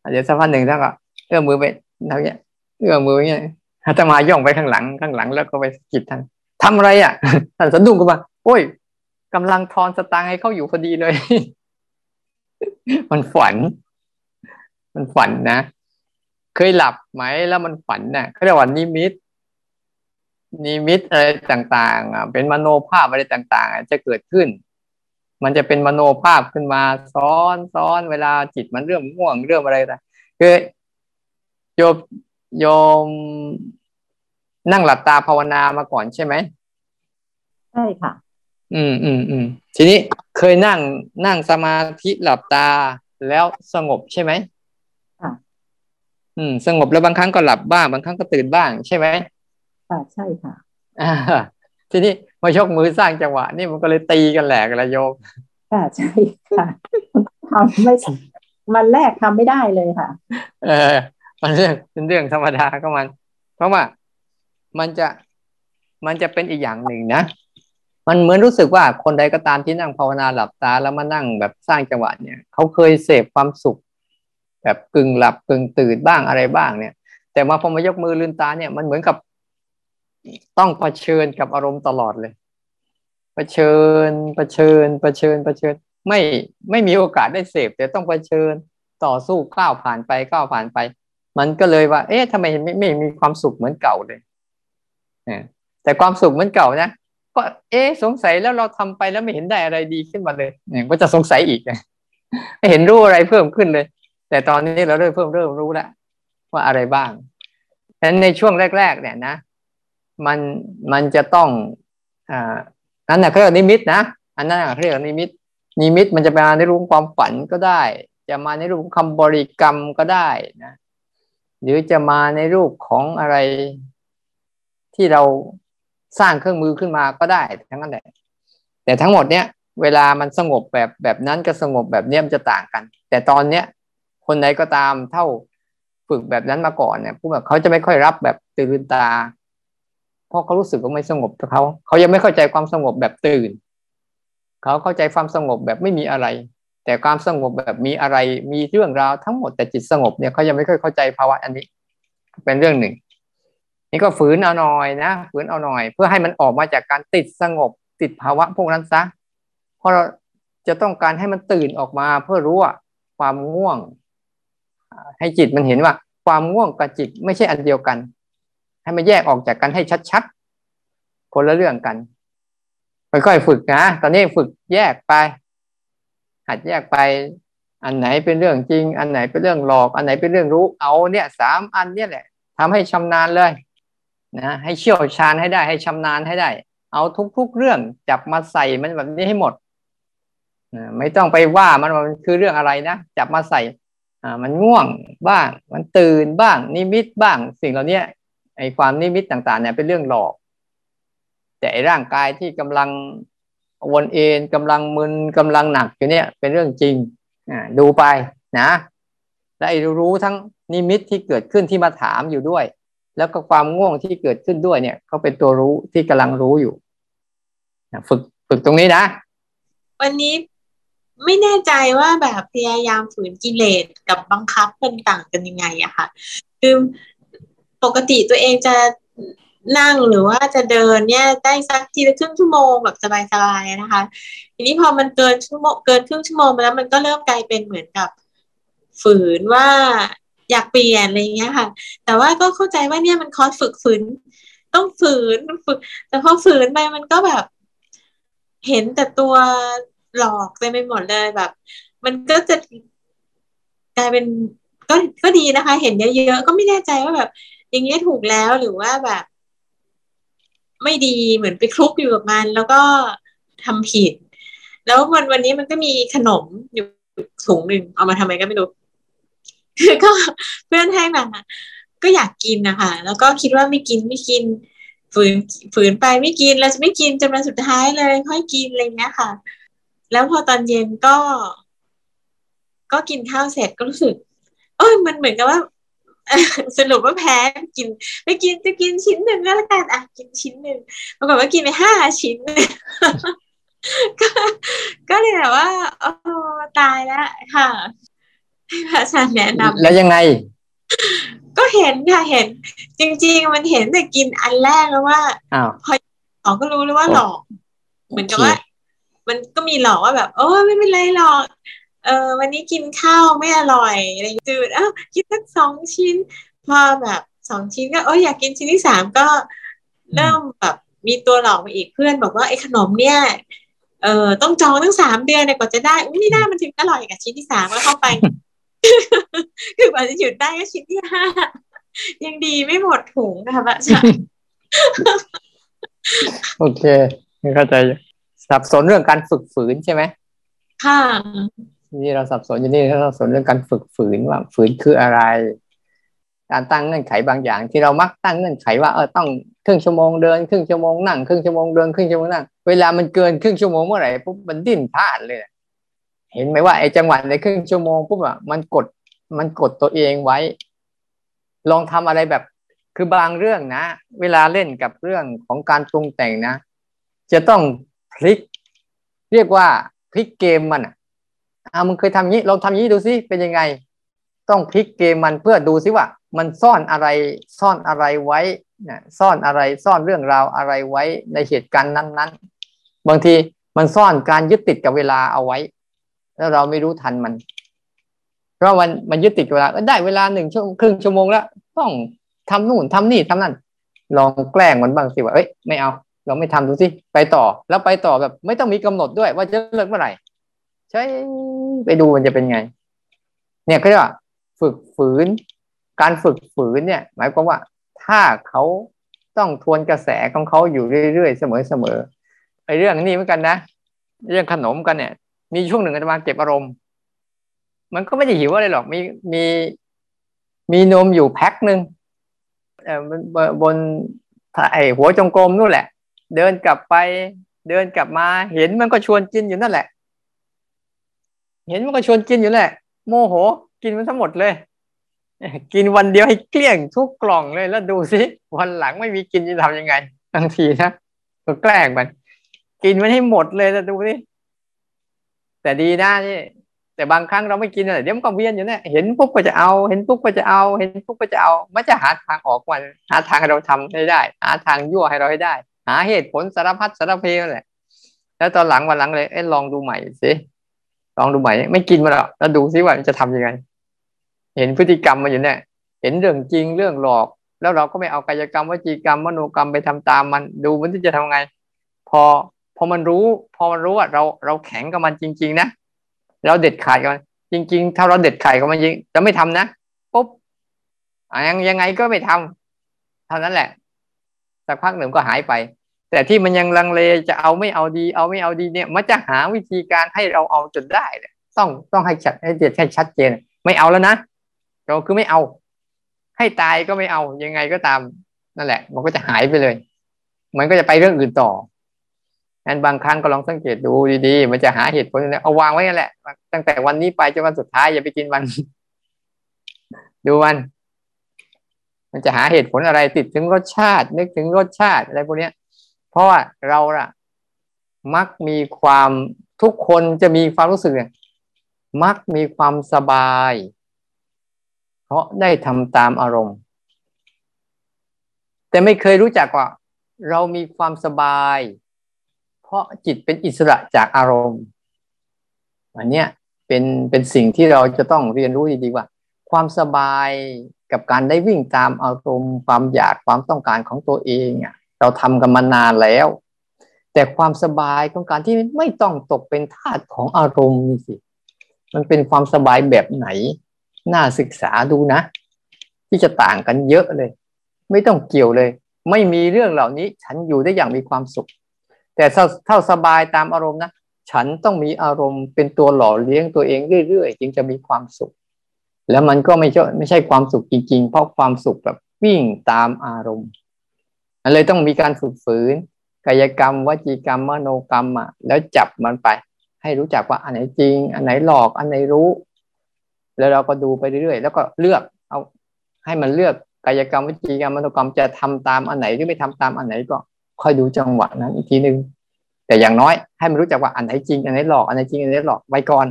อาจจะสักพักหนึ่งท่านก็เอื้อมมือไปทำเงี้ยเอื้อมมืออย่างเงี้ยอาตมาย่องไปข้างหลังข้างหลัง แล้วก็ไปจิตท่านทำอะไรอะท่านสะดุ้งขึ้นมาโอ้ยกำลังทอนสตางค์ให้เขาอยู่พอดีเลย มันฝัน มันฝันนะ เคยหลับไหมแล้วมันฝันน่ะเขาเรียกว่านิมิต นิมิตอะไรต่างๆอะเป็นมโนภาพอะไรต่างๆ จะเกิดขึ้น มันจะเป็นมโนภาพขึ้นมาซ้อนซ้อนเวลาจิตมันเริ่มง่วงเริ่มอะไรต่างคือโยมโยมนั่งหลับตาภาวนามาก่อนใช่ไหมใช่ค่ะ อืมอืมอืมทีนี้เคยนั่งนั่งสมาธิหลับตาแล้วสงบใช่ไหมค่ะ อืม สงบแล้วบางครั้งก็หลับบ้างบางครั้งก็ตื่นบ้าง ใช่ไหมค่ะใช่ค่ะ อ่า ทีนี้มายกมือสร้างจังหวะ นี่มันก็เลยตีกันแหลกละโยมค่ะใช่ค่ะทำไม่มันแรกทำไม่ได้เลยค่ะ เออมันเรื่องเป็นเรื่องธรรมดาก็มัน เพราะว่ามันจะมันจะเป็นอีกอย่างหนึ่งนะมันเหมือนรู้สึกว่าคนใดก็ตามที่นั่งภาวนาหลับตาแล้วมานั่งแบบสร้างจังหวะเนี่ย เขาเคยเสพความสุข แบบกึ่งหลับกึ่งตื่นบ้างอะไรบ้างเนี่ย แต่มาพอมายกมือลืมตาเนี่ยมันเหมือนกับต้องเผชิญกับอารมณ์ตลอดเลยเผชิญเผชิญเผชิญเผชิญ ไม่ไม่มีโอกาสได้เสพแต่ต้องเผชิญต่อสู้ก้าวผ่านไปก้าวผ่านไป มันก็เลยว่า เอ๊ะทำไมไม่ไม่มีความสุขเหมือนเก่าเลยแต่ความสุขเหมือนเก่านะก็เอ๊ะสงสัยแล้วเราทำไปแล้วไม่เห็นได้อะไรดีขึ้นมาเลยเนี่ยก็จะสงสัยอีกไม่เห็นรู้อะไรเพิ่มขึ้นเลย แต่ตอนนี้เราเริ่มเพิ่มเริ่มรู้แล้วว่าอะไรบ้างฉะนั้นในช่วงแรก ๆ เนี่ยนะ มันมันจะต้องอ่านั่นนะเขาเรียกนิมิตนะอันนั้นเขาเรียกนิมิต นิมิตมันจะมาในรูปความฝันก็ได้ จะมาในรูปคำบริกรรมก็ได้นะ หรือจะมาในรูปของอะไรที่เราสร้างเครื่องมือขึ้นมาก็ได้ทั้งนั้นแหละ แต่ทั้งหมดเนี้ยเวลามันสงบแบบแบบนั้นก็สงบแบบเนี้ยมันจะต่างกัน แต่ตอนเนี้ย คนไหนก็ตามเท่าฝึกแบบนั้นมาก่อนเนี่ยผู้แบบเขาจะไม่ค่อยรับแบบตื่นตา เพราะเขารู้สึกว่าไม่สงบกับเขาเขายังไม่เข้าใจความสงบแบบตื่น เขาเข้าใจความสงบแบบไม่มีอะไร แต่ความสงบแบบมีอะไรมีเรื่องราวทั้งหมดแต่จิตสงบเนี่ยเขายังไม่ค่อยเข้าใจภาวะอันนี้ เป็นเรื่องหนึ่ง นี่ก็ฝืนเอาหน่อยนะฝืนเอาหน่อย เพื่อให้มันออกมาจากการติดสงบติดภาวะพวกนั้นซะเพราะเราจะต้องการให้มันตื่นออกมาเพื่อรู้ว่าความง่วง ให้จิตมันเห็นว่า ความง่วงกับจิตไม่ใช่อันเดียวกัน ให้มันแยกออกจากกันให้ชัดๆ คนละเรื่องกันค่อยๆฝึกนะ ตอนนี้ฝึกแยกไป หัดแยกไป อันไหนเป็นเรื่องจริง อันไหนเป็นเรื่องหลอก อันไหนเป็นเรื่องรู้ เอาเนี่ยสามอันเนี่ยแหละทำให้ชำนาญเลยนะให้เชี่ยวชาญให้ได้ ให้ชำนาญให้ได้ เอาทุกๆเรื่องจับมาใส่มันแบบนี้ให้หมดไม่ต้องไปว่ามันมันคือเรื่องอะไรนะจับมาใส่ มันง่วงบ้าง มันตื่นบ้าง นิมิตบ้าง สิ่งเหล่านี้ไอ้ความนิมิตต่างๆเนี่ยเป็นเรื่องหลอก แต่ไอ้ร่างกายที่กำลังวนเอ็นกำลังมึนกำลังหนักอยู่เนี่ยเป็นเรื่องจริงอ่าดูไปนะ และไอ้รู้ทั้งนิมิตที่เกิดขึ้นที่มาถามอยู่ด้วย แล้วก็ความง่วงที่เกิดขึ้นด้วยเนี่ยเขาเป็นตัวรู้ที่กำลังรู้อยู่ฝึกฝึกตรงนี้นะ วันนี้ ไม่แน่ใจว่าแบบพยายามฝืนกิเลสกับบังคับเป็นต่างกันยังไงอะค่ะ คือปกติตัวเองจะนั่งหรือว่าจะเดินเนี่ยได้สักทีละครึ่งชั่วโมงแบบสบายๆนะคะ ทีนี้พอมันเกินชั่วโมงเกินครึ่งชั่วโมงไปแล้วมันก็เริ่มกลายเป็นเหมือนกับฝืนว่าอยากเปลี่ยนอะไรเงี้ยค่ะ แต่ว่าก็เข้าใจว่าเนี่ยมันคอร์สฝึกฝืน ต้องฝืนฝึก แต่พอฝืนไปมันก็แบบ เห็นแต่ตัว หลอกเต็มไปหมดเลยแบบ มันก็จะกลายเป็นก็ก็ดีนะคะ เห็นเยอะๆก็ไม่แน่ใจว่าแบบ อย่างเงี้ยถูกแล้วหรือว่าแบบ ไม่ดีเหมือนไปคลุกอยู่กับมัน แล้วก็ทำผิด แล้ววันวันนี้มันก็มีขนมอยู่ถุงหนึ่งเอามาทำไมก็ไม่รู้ก็เพื่อนให้มาก็อยากกินนะคะแล้วก็คิดว่าไม่กินไม่กิน ฝืนฝืนไปไม่กินเราจะไม่กินจนวันสุดท้ายเลยค่อยกินอะไรเงี้ยค่ะ แล้วพอตอนเย็นก็ ก็กินข้าวเสร็จก็รู้สึก เอ้ยมันเหมือนกับว่าสรุปว่าแพ้กินไปกินจะกินชิ้นหนึ่งก็แล้วกันอะกินชิ้นหนึ่งปรากฏว่ากินไปห้าชิ้นก็ก็เลยแบบว่าโอ้ตายแล้วค่ะให้พระอาจารย์แนะนำแล้วยังไง ก็เห็นค่ะเห็น จริง ๆ มันเห็นแต่กินอันแรกแล้วว่าพอออกก็รู้แล้วว่าหลอก เหมือนกับว่า มันก็มีหลอกว่าแบบโอ้ไม่เป็นไรหรอกเออวันนี้กินข้าวไม่อร่อยอะไรจืดอ้าวกินสักสองชิ้น พอแบบสองชิ้นก็โอ้อยากกินชิ้นที่สามก็เริ่มแบบมีตัวหลอกมาอีกเพื่อนบอกว่าไอ้ขนมเนี่ยเออต้องจองตั้งสามเดือนเนี่ยกว่าจะได้อุ้ยไม่ได้มันถึงอร่อยกับชิ้นที่สามก็เข้าไปคือกว่าจะหยุดได้ก็ชิ้นที่ห้ายังดีไม่หมดถุงนะคะพระอาจารย์โอเคเข้าใจ สับสนเรื่องการฝึกฝืนใช่ไหมค่ะนี่เราสับสนอยู่นี่เราสับสนเรื่องการฝึกฝืนว่าฝืนคืออะไร การตั้งเงื่อนไขบางอย่าง ที่เรามักตั้งเงื่อนไขว่าเออต้องครึ่งชั่วโมงเดินครึ่งชั่วโมงนั่งครึ่งชั่วโมงเดินครึ่งชั่วโมงนั่งเวลามันเกินครึ่งชั่วโมงเมื่อไหร่ปุ๊บมันดิ้นพลาดเลย เห็นไหมว่าไอ้จังหวะในครึ่งชั่วโมงปุ๊บอะมันกดมันกดตัวเองไว้ ลองทำอะไรแบบคือบางเรื่องนะ เวลาเล่นกับเรื่องของการปรุงแต่งนะ จะต้อง พลิก เรียกว่าพลิกเกมมันอะอ่ามึงเคยทำงี้ลองทำงี้ดูซิเป็นยังไง ต้องพลิกเกมมันเพื่อดูซิว่า มันซ่อนอะไรซ่อนอะไรไว้นะซ่อนอะไรซ่อนเรื่องราวอะไรไว้ในเหตุการณ์นั้น ๆ บางทีมันซ่อนการยึดติดกับเวลาเอาไว้ แล้วเราไม่รู้ทันมัน เพราะมันมันยึดติดเวลาได้เวลาหนึ่งชั่วครึ่งชั่วโมงแล้ว ต้องทำนู่นทำนี่ทำนั่นลองแกล้งมันบ้างสิว่าเอ้ยไม่เอา เราไม่ทำดูสิไปต่อ แล้วไปต่อแบบไม่ต้องมีกำหนดด้วย ว่าจะเลิกเมื่อไหร่ใช่ไปดูมันจะเป็นไง เนี่ยเขาเรียกว่าฝึกฝืน การฝึกฝืนเนี่ย หมายความว่าถ้าเขาต้องทวนกระแสของเขาอยู่เรื่อยๆ เสมอๆไอ้เรื่องนี้เหมือนกันนะ เรื่องขนมกันเนี่ย มีช่วงหนึ่งอาตมาเก็บอารมณ์ มันก็ไม่ได้หิวอะไรหรอกมีมีมีนมอยู่แพ็คหนึ่งเออบนไอหัวจงกรมนู่นแหละ เดินกลับไป เดินกลับมา เห็นมันก็ชวนกินอยู่นั่นแหละ เห็นมันก็ชวนกินอยู่แหละ โมโห กินมันทั้งหมดเลย กินวันเดียวให้เกลี้ยงทุกกล่องเลยแล้วดูสิวันหลังไม่มีกินจะทำยังไงบางทีนะก็แกล้งมัน กินมันให้หมดเลยแล้วดูสิแต่ดีนะนี่แต่บางครั้งเราไม่กินอะไรเดี๋ยวมันก็เวียนอยู่เนี่ยเห็นปุ๊บก็จะเอา เห็นปุ๊บก็จะเอา เห็นปุ๊บก็จะเอา มันจะหาทางออกมันหาทางให้เราทำให้ได้ หาทางยั่วให้เราให้ได้ หาเหตุผลสารพัดสารเพแหละ แล้วตอนหลังวันหลังเลยเอ้ลองดูใหม่สิลองดูใหม่ ไม่กินมาหรอกแล้วดูซิว่ามันจะทํำยังไง เห็นพฤติกรรมมาอยู่เนี่ย เห็นเรื่องจริงเรื่องหลอก แล้วเราก็ไม่เอากายกรรมวจีกรรมมโนกรรมไปทำตามมันดูมันที่จะทำไง พอพอมันรู้ พอมันรู้ว่าเราเราแข็งกับมันจริง ๆ นะเราเด็ดขาดกับมันจริง ๆ ถ้าเราเด็ดขาดกับมันจริงจะไม่ทำนะปุ๊บยังยังไงก็ไม่ทำเท่านั้นแหละ สักพักหนึ่งก็หายไป แต่ที่มันยังลังเลจะเอาไม่เอาดี เอาไม่เอาดีเนี่ย มันจะหาวิธีการให้เราเอาจนได้ต้องต้องให้ชัดให้เด็ดให้ชัดเจน ไม่เอาแล้วนะเราคือไม่เอา ให้ตายก็ไม่เอายังไงก็ตามนั่นแหละ มันก็จะหายไปเลย มันก็จะไปเรื่องอื่นต่อนั้นบางครั้งก็ลองสังเกตดูดีๆ มันจะหาเหตุผลเอาวางไว้นั่นแหละ ตั้งแต่วันนี้ไปจนวันสุดท้ายอย่าไปกินมัน ดูมัน มันจะหาเหตุผลอะไรติดถึงรสชาติ นึกถึงรสชาติอะไรพวกนี้เพราะว่าเราอะมักมีความทุกคนจะมีความรู้สึกเนี่ยมักมีความสบาย เพราะได้ทำตามอารมณ์ แต่ไม่เคยรู้จักว่า เรามีความสบาย เพราะจิตเป็นอิสระจากอารมณ์อันเนี้ยเป็นเป็นสิ่งที่เราจะต้องเรียนรู้ดีๆว่า ความสบาย กับการได้วิ่งตามอารมณ์ความอยากความต้องการของตัวเองอะเราทำกันมานานแล้ว แต่ความสบายของการที่ไม่ต้องตกเป็นทาสของอารมณ์นี่สิมันเป็นความสบายแบบไหน น่าศึกษาดูนะ ที่จะต่างกันเยอะเลย ไม่ต้องเกี่ยวเลย ไม่มีเรื่องเหล่านี้ ฉันอยู่ได้อย่างมีความสุข แต่ถ้าสบายตามอารมณ์นะฉันต้องมีอารมณ์เป็นตัวหล่อเลี้ยงตัวเองเรื่อยๆจึงจะมีความสุข แล้วมันก็ไม่ใช่ไม่ใช่ความสุขจริง ๆ เพราะความสุขแบบวิ่งตามอารมณ์มันเลยต้องมีการฝึกฝืน กายกรรมวจีกรรมมโนกรรมอะแล้วจับมันไป ให้รู้จักว่าอันไหนจริง อันไหนหลอกอันไหนรู้ แล้วเราก็ดูไปเรื่อยๆแล้วก็เลือกเอาให้มันเลือกกายกรรมวจีกรรมมโนกรรมจะทำตามอันไหนหรือไม่ทำตามอันไหนก็ค่อยดูจังหวะนั้นอีกทีหนึ่งแต่อย่างน้อยให้มันรู้จักว่าอันไหนจริงอันไหนหลอกอันไหนจริงอันไหนหลอกไว้ก่อน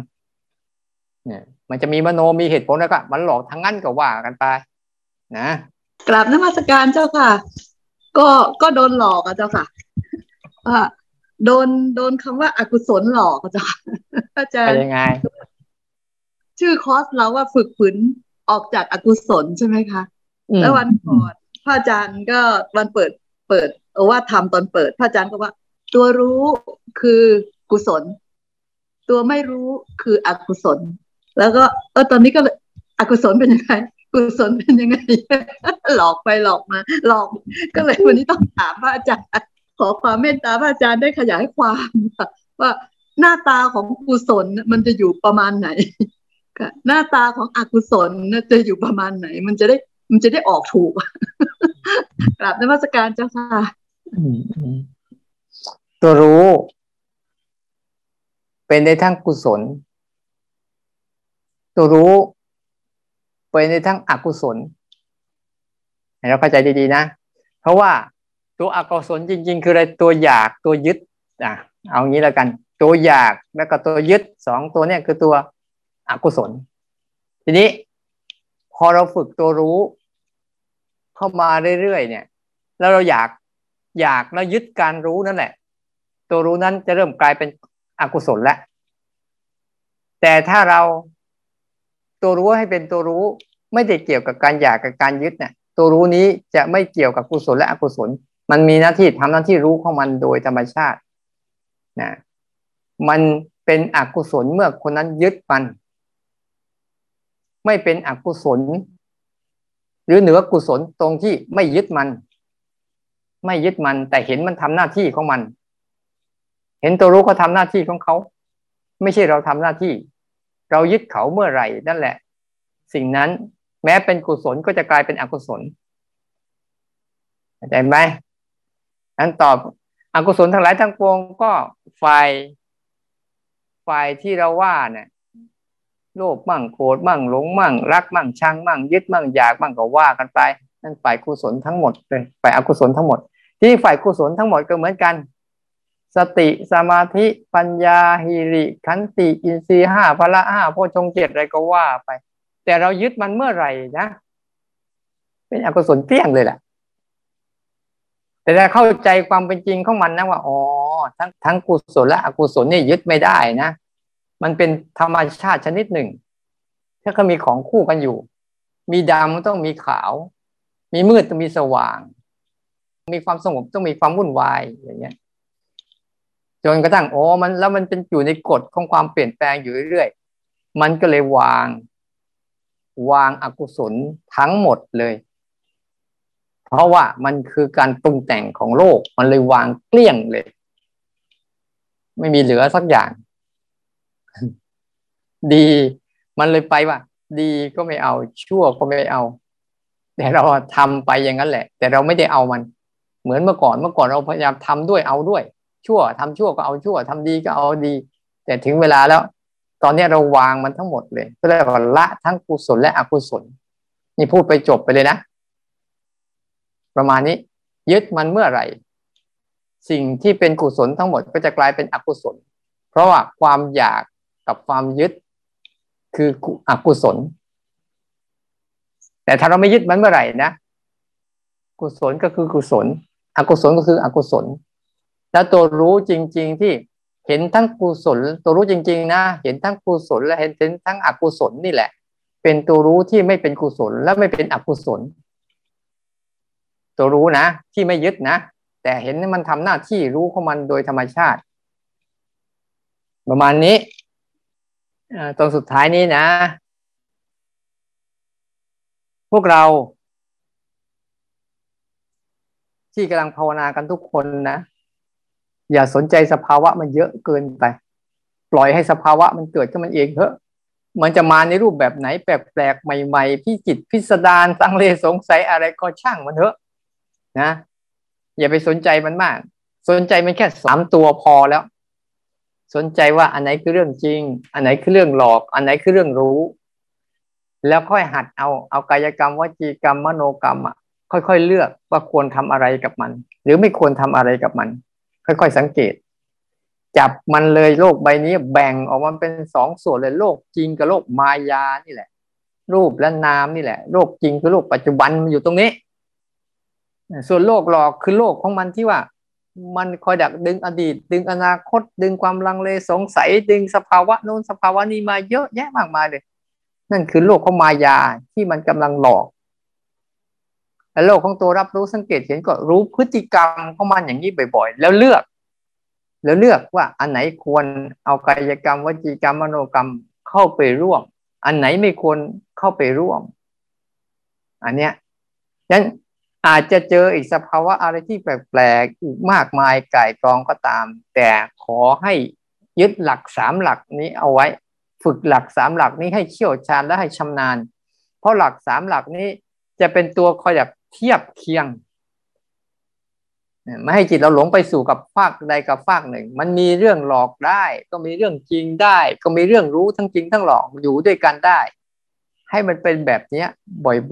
เนี่ย มันจะมีมโนมีเหตุผลแล้วก็มันหลอกทั้งนั้นก็ว่ากันไป นะกราบนมัสการเจ้าค่ะ ก็ก็โดนหลอกอะเจ้าค่ะอ่าโดนโดนคำว่าอากุศลหลอกอะเจ้าค่ะอาจารย์ยังไง ชื่อคอร์สเราว่าฝึกฝืนออกจากอากุศลใช่ไหมคะแล้ววันก่อนพระอาจารย์ก็วันเปิดเปิดเอาว่าทำตอนเปิด พระอาจารย์ก็ว่า ตัวรู้คือกุศล ตัวไม่รู้คืออกุศล แล้วก็เออตอนนี้ก็อกุศลเป็นยังไงกุศลเป็นยังไง หลอกไปหลอกมา หลอก ก็เลยวันนี้ต้องถามพระอาจารย์ขอความเมตตาพระอาจารย์ได้ขยายความว่าหน้าตาของกุศลมันจะอยู่ประมาณไหนหน้าตาของอกุศลจะอยู่ประมาณไหน มันจะได้มันจะได้ออกถูกกราบนมัสการเจ้าค่ะตัวรู้ เป็นในทั้งกุศล ตัวรู้ไปในทั้งอกุศลให้เราเข้าใจดีๆนะ เพราะว่าตัวอกุศลจริง ๆ คืออะไรตัวอยากตัวยึดอะเอางี้แล้วกัน ตัวอยากแล้วก็ตัวยึดสองตัวเนี่ยคือตัวอกุศล ทีนี้พอเราฝึกตัวรู้ เข้ามาเรื่อยๆเนี่ย แล้วเราอยากอยากแล้วยึดการรู้นั่นแหละ ตัวรู้นั้นจะเริ่มกลายเป็นอกุศลแล้วแต่ถ้าเรา ตัวรู้ให้เป็นตัวรู้ ไม่ได้เกี่ยวกับการอยากกับการยึดเนี่ยตัวรู้นี้จะไม่เกี่ยวกับกุศลและอกุศล มันมีหน้าที่ทำหน้าที่รู้ของมันโดยธรรมชาตินะมันเป็นอกุศลเมื่อคนนั้นยึดมัน ไม่เป็นอกุศล หรือเหนือกุศลตรงที่ไม่ยึดมัน ไม่ยึดมัน แต่เห็นมันทำหน้าที่ของมัน เห็นตัวรู้เขาทาหน้าที่ของเขา ไม่ใช่เราทำหน้าที่ เรายึดเขาเมื่อไหร่นั่นแหละ สิ่งนั้นแม้เป็นกุศลก็จะกลายเป็นอกุศลเข้าใจไหมนั้นตอบอกุศลทั้งหลายทั้งปวงก็ฝ่ายฝ่ายที่เราว่าเนี่ยโลภมั่งโกรธมั่งหลงมั่ง รักมั่งชังมั่ง ยึดมั่งอยากมั่งก็ว่ากันไปนั่นฝ่ายกุศลทั้งหมดเลยฝ่ายอกุศลทั้งหมด ที่ฝ่ายกุศลทั้งหมดก็เหมือนกัน สติสมาธิปัญญาหิริขันติอินทรีห้าพละห้าโพชงเจ็ดอะไรก็ว่าไป แต่เรายึดมันเมื่อไหร่นะ เป็นอกุศลเกลี้ยงเลยแหละแต่ถ้าเข้าใจความเป็นจริงของมันนะว่าอ๋อทั้งทั้งกุศลและอกุศลนี่ยึดไม่ได้นะ มันเป็นธรรมชาติชนิดหนึ่ง ถ้าเขามีของคู่กันอยู่ มีดำต้องมีขาว มีมืดต้องมีสว่าง มีความสงบต้องมีความวุ่นวายอย่างเงี้ย จนกระทั่งโอ้มันแล้วมันเป็นอยู่ในกฎของความเปลี่ยนแปลงอยู่เรื่อยๆมันก็เลยวาง วางอกุศลทั้งหมดเลย เพราะว่ามันคือการปรุงแต่งของโลก มันเลยวางเกลี้ยงเลย ไม่มีเหลือสักอย่าง ดีมันเลยไปว่า ดีก็ไม่เอาชั่วก็ไม่เอา แต่เราทำไปอย่างนั้นแหละ แต่เราไม่ได้เอามัน เหมือนเมื่อก่อนเมื่อก่อนเราพยายามทำด้วยเอาด้วย ชั่วทำชั่วก็เอาชั่วทำดีก็เอาดี แต่ถึงเวลาแล้ว ตอนนี้เราวางมันทั้งหมดเลยก็เรียกว่าละทั้งกุศลและอกุศล นี่พูดไปจบไปเลยนะ ประมาณนี้ยึดมันเมื่อไหร่ สิ่งที่เป็นกุศลทั้งหมดก็จะกลายเป็นอกุศล เพราะว่าความอยากกับความยึดคืออกุศล แต่ถ้าเราไม่ยึดมันเมื่อไหร่นะ กุศลก็คือกุศล อกุศลก็คืออกุศล แล้วตัวรู้จริง ๆ ที่เห็นทั้งกุศล ตัวรู้จริง ๆ นะ เห็นทั้งกุศล และเห็นทั้งอกุศลนี่แหละ เป็นตัวรู้ที่ไม่เป็นกุศลและไม่เป็นอกุศล ตัวรู้นะ ที่ไม่ยึดนะ แต่เห็นมันทำหน้าที่รู้ของมันโดยธรรมชาติ ประมาณนี้ตรงสุดท้ายนี้นะ พวกเรา ที่กำลังภาวนากันทุกคนนะ อย่าสนใจสภาวะมันเยอะเกินไป ปล่อยให้สภาวะมันเกิดขึ้นมันเองเถอะ มันจะมาในรูปแบบไหนแปลกๆใหม่ ๆพี่จิตพิสดารตังเลสงสัยอะไรก็ช่างมันเถอะนะอย่าไปสนใจมันมาก สนใจมันแค่สามตัวพอแล้ว สนใจว่าอันไหนคือเรื่องจริง อันไหนคือเรื่องหลอก อันไหนคือเรื่องรู้ แล้วค่อยหัดเอาเอากายกรรมวจีกรรมมโนกรรมอะค่อยๆเลือกว่าควรทำอะไรกับมัน หรือไม่ควรทำอะไรกับมัน ค่อยๆสังเกต จับมันเลยโลกใบนี้แบ่งออกมาเป็นสองส่วนเลยโลกจริงกับโลกมายานี่แหละ รูปและนามนี่แหละ โลกจริงคือโลกปัจจุบันมันอยู่ตรงนี้ ส่วนโลกหลอกคือโลกของมันที่ว่า มันคอยดักดึงอดีต ดึงอนาคต ดึงความลังเลสงสัย ดึงสภาวะโน้นสภาวะนี้มาเยอะแยะมากมายเลย นั่นคือโลกของมายาที่มันกำลังหลอก และโลกของตัวรับรู้สังเกตเห็นก็รู้พฤติกรรมของมันอย่างนี้บ่อย ๆ แล้วเลือก แล้วเลือกว่าอันไหนควรเอากายกรรมวจีกรรมมโนกรรมเข้าไปร่วม อันไหนไม่ควรเข้าไปร่วม อันเนี้ยนั้นอาจจะเจออีกสภาวะอะไรที่แปลกๆอีกมากมายไก่กรองก็ตาม แต่ขอให้ยึดหลักสามหลักนี้เอาไว้ ฝึกหลักสามหลักนี้ให้เชี่ยวชาญและให้ชำนาญ เพราะหลักสามหลักนี้จะเป็นตัวคอยแบบ เทียบเคียงไม่ให้จิตเราหลงไปสู่กับฝากใดกับฝากหนึ่ง มันมีเรื่องหลอกได้ ก็มีเรื่องจริงได้ ก็มีเรื่องรู้ทั้งจริงทั้งหลอกอยู่ด้วยกันได้ ให้มันเป็นแบบเนี้ย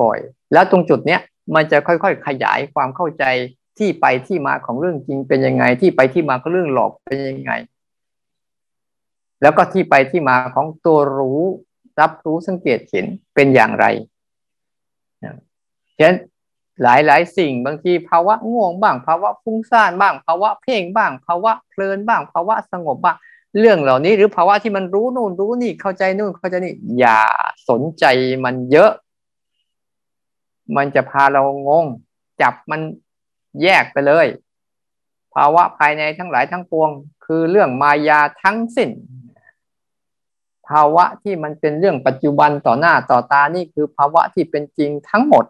บ่อยๆ แล้วตรงจุดเนี้ยมันจะค่อยๆขยายความเข้าใจที่ไปที่มาของเรื่องจริงเป็นยังไง ที่ไปที่มาของเรื่องหลอกเป็นยังไง แล้วก็ที่ไปที่มาของตัวรู้ รับรู้สังเกตเห็นเป็นอย่างไรฉะนั้น หลายหลายสิ่งบางทีภาวะง่วงบ้างภาวะฟุ้งซ่านบ้างภาวะเพ่งบ้างภาวะเพลินบ้างภาวะสงบบ้างเรื่องเหล่านี้หรือภาวะที่มันรู้นู่นรู้นี่เข้าใจนู่นเข้าใจนี่อย่าสนใจมันเยอะ มันจะพาเรางง จับมันแยกไปเลย ภาวะภายในทั้งหลายทั้งปวง คือเรื่องมายาทั้งสิ้น ภาวะที่มันเป็นเรื่องปัจจุบันต่อหน้าต่อตานี่คือภาวะที่เป็นจริงทั้งหมด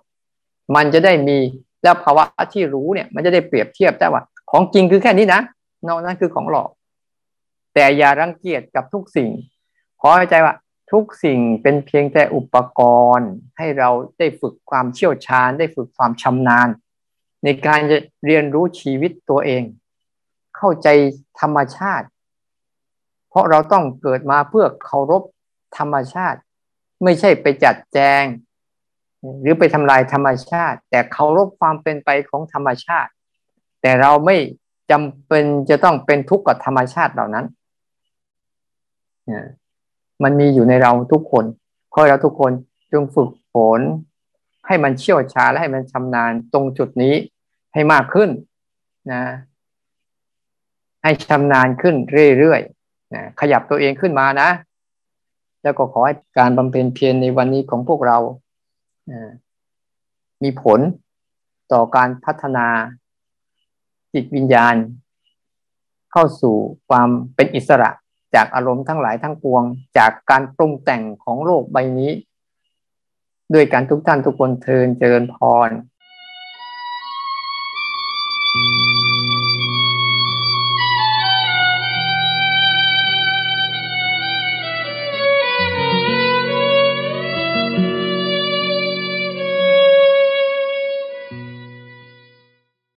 มันจะได้มีแล้วภาวะที่รู้เนี่ย มันจะได้เปรียบเทียบได้ว่า ของจริงคือแค่นี้นะนอกนั้นคือของหลอก แต่อย่ารังเกียจกับทุกสิ่งขอให้ใจว่าทุกสิ่งเป็นเพียงแต่อุปกรณ์ ให้เราได้ฝึกความเชี่ยวชาญ ได้ฝึกความชำนาญ ในการจะเรียนรู้ชีวิตตัวเอง เข้าใจธรรมชาติ เพราะเราต้องเกิดมาเพื่อเคารพธรรมชาติ ไม่ใช่ไปจัดแจง หรือไปทำลายธรรมชาติ แต่เคารพความเป็นไปของธรรมชาติ แต่เราไม่จำเป็นจะต้องเป็นทุกข์กับธรรมชาติเหล่านั้นมันมีอยู่ในเราทุกคนขอให้เราทุกคนจงฝึกฝนให้มันเชี่ยวชาญและให้มันชำนาญตรงจุดนี้ให้มากขึ้นนะ ให้ชำนาญขึ้นเรื่อยๆนะขยับตัวเองขึ้นมานะ แล้วก็ขอให้การบำเพ็ญเพียรในวันนี้ของพวกเรา มีผลต่อการพัฒนาจิตวิญญาณ เข้าสู่ความเป็นอิสระจากอารมณ์ทั้งหลายทั้งปวง จากการปรุงแต่งของโลกใบนี้ ด้วยการทุกท่านทุกคนเทินเจริญพร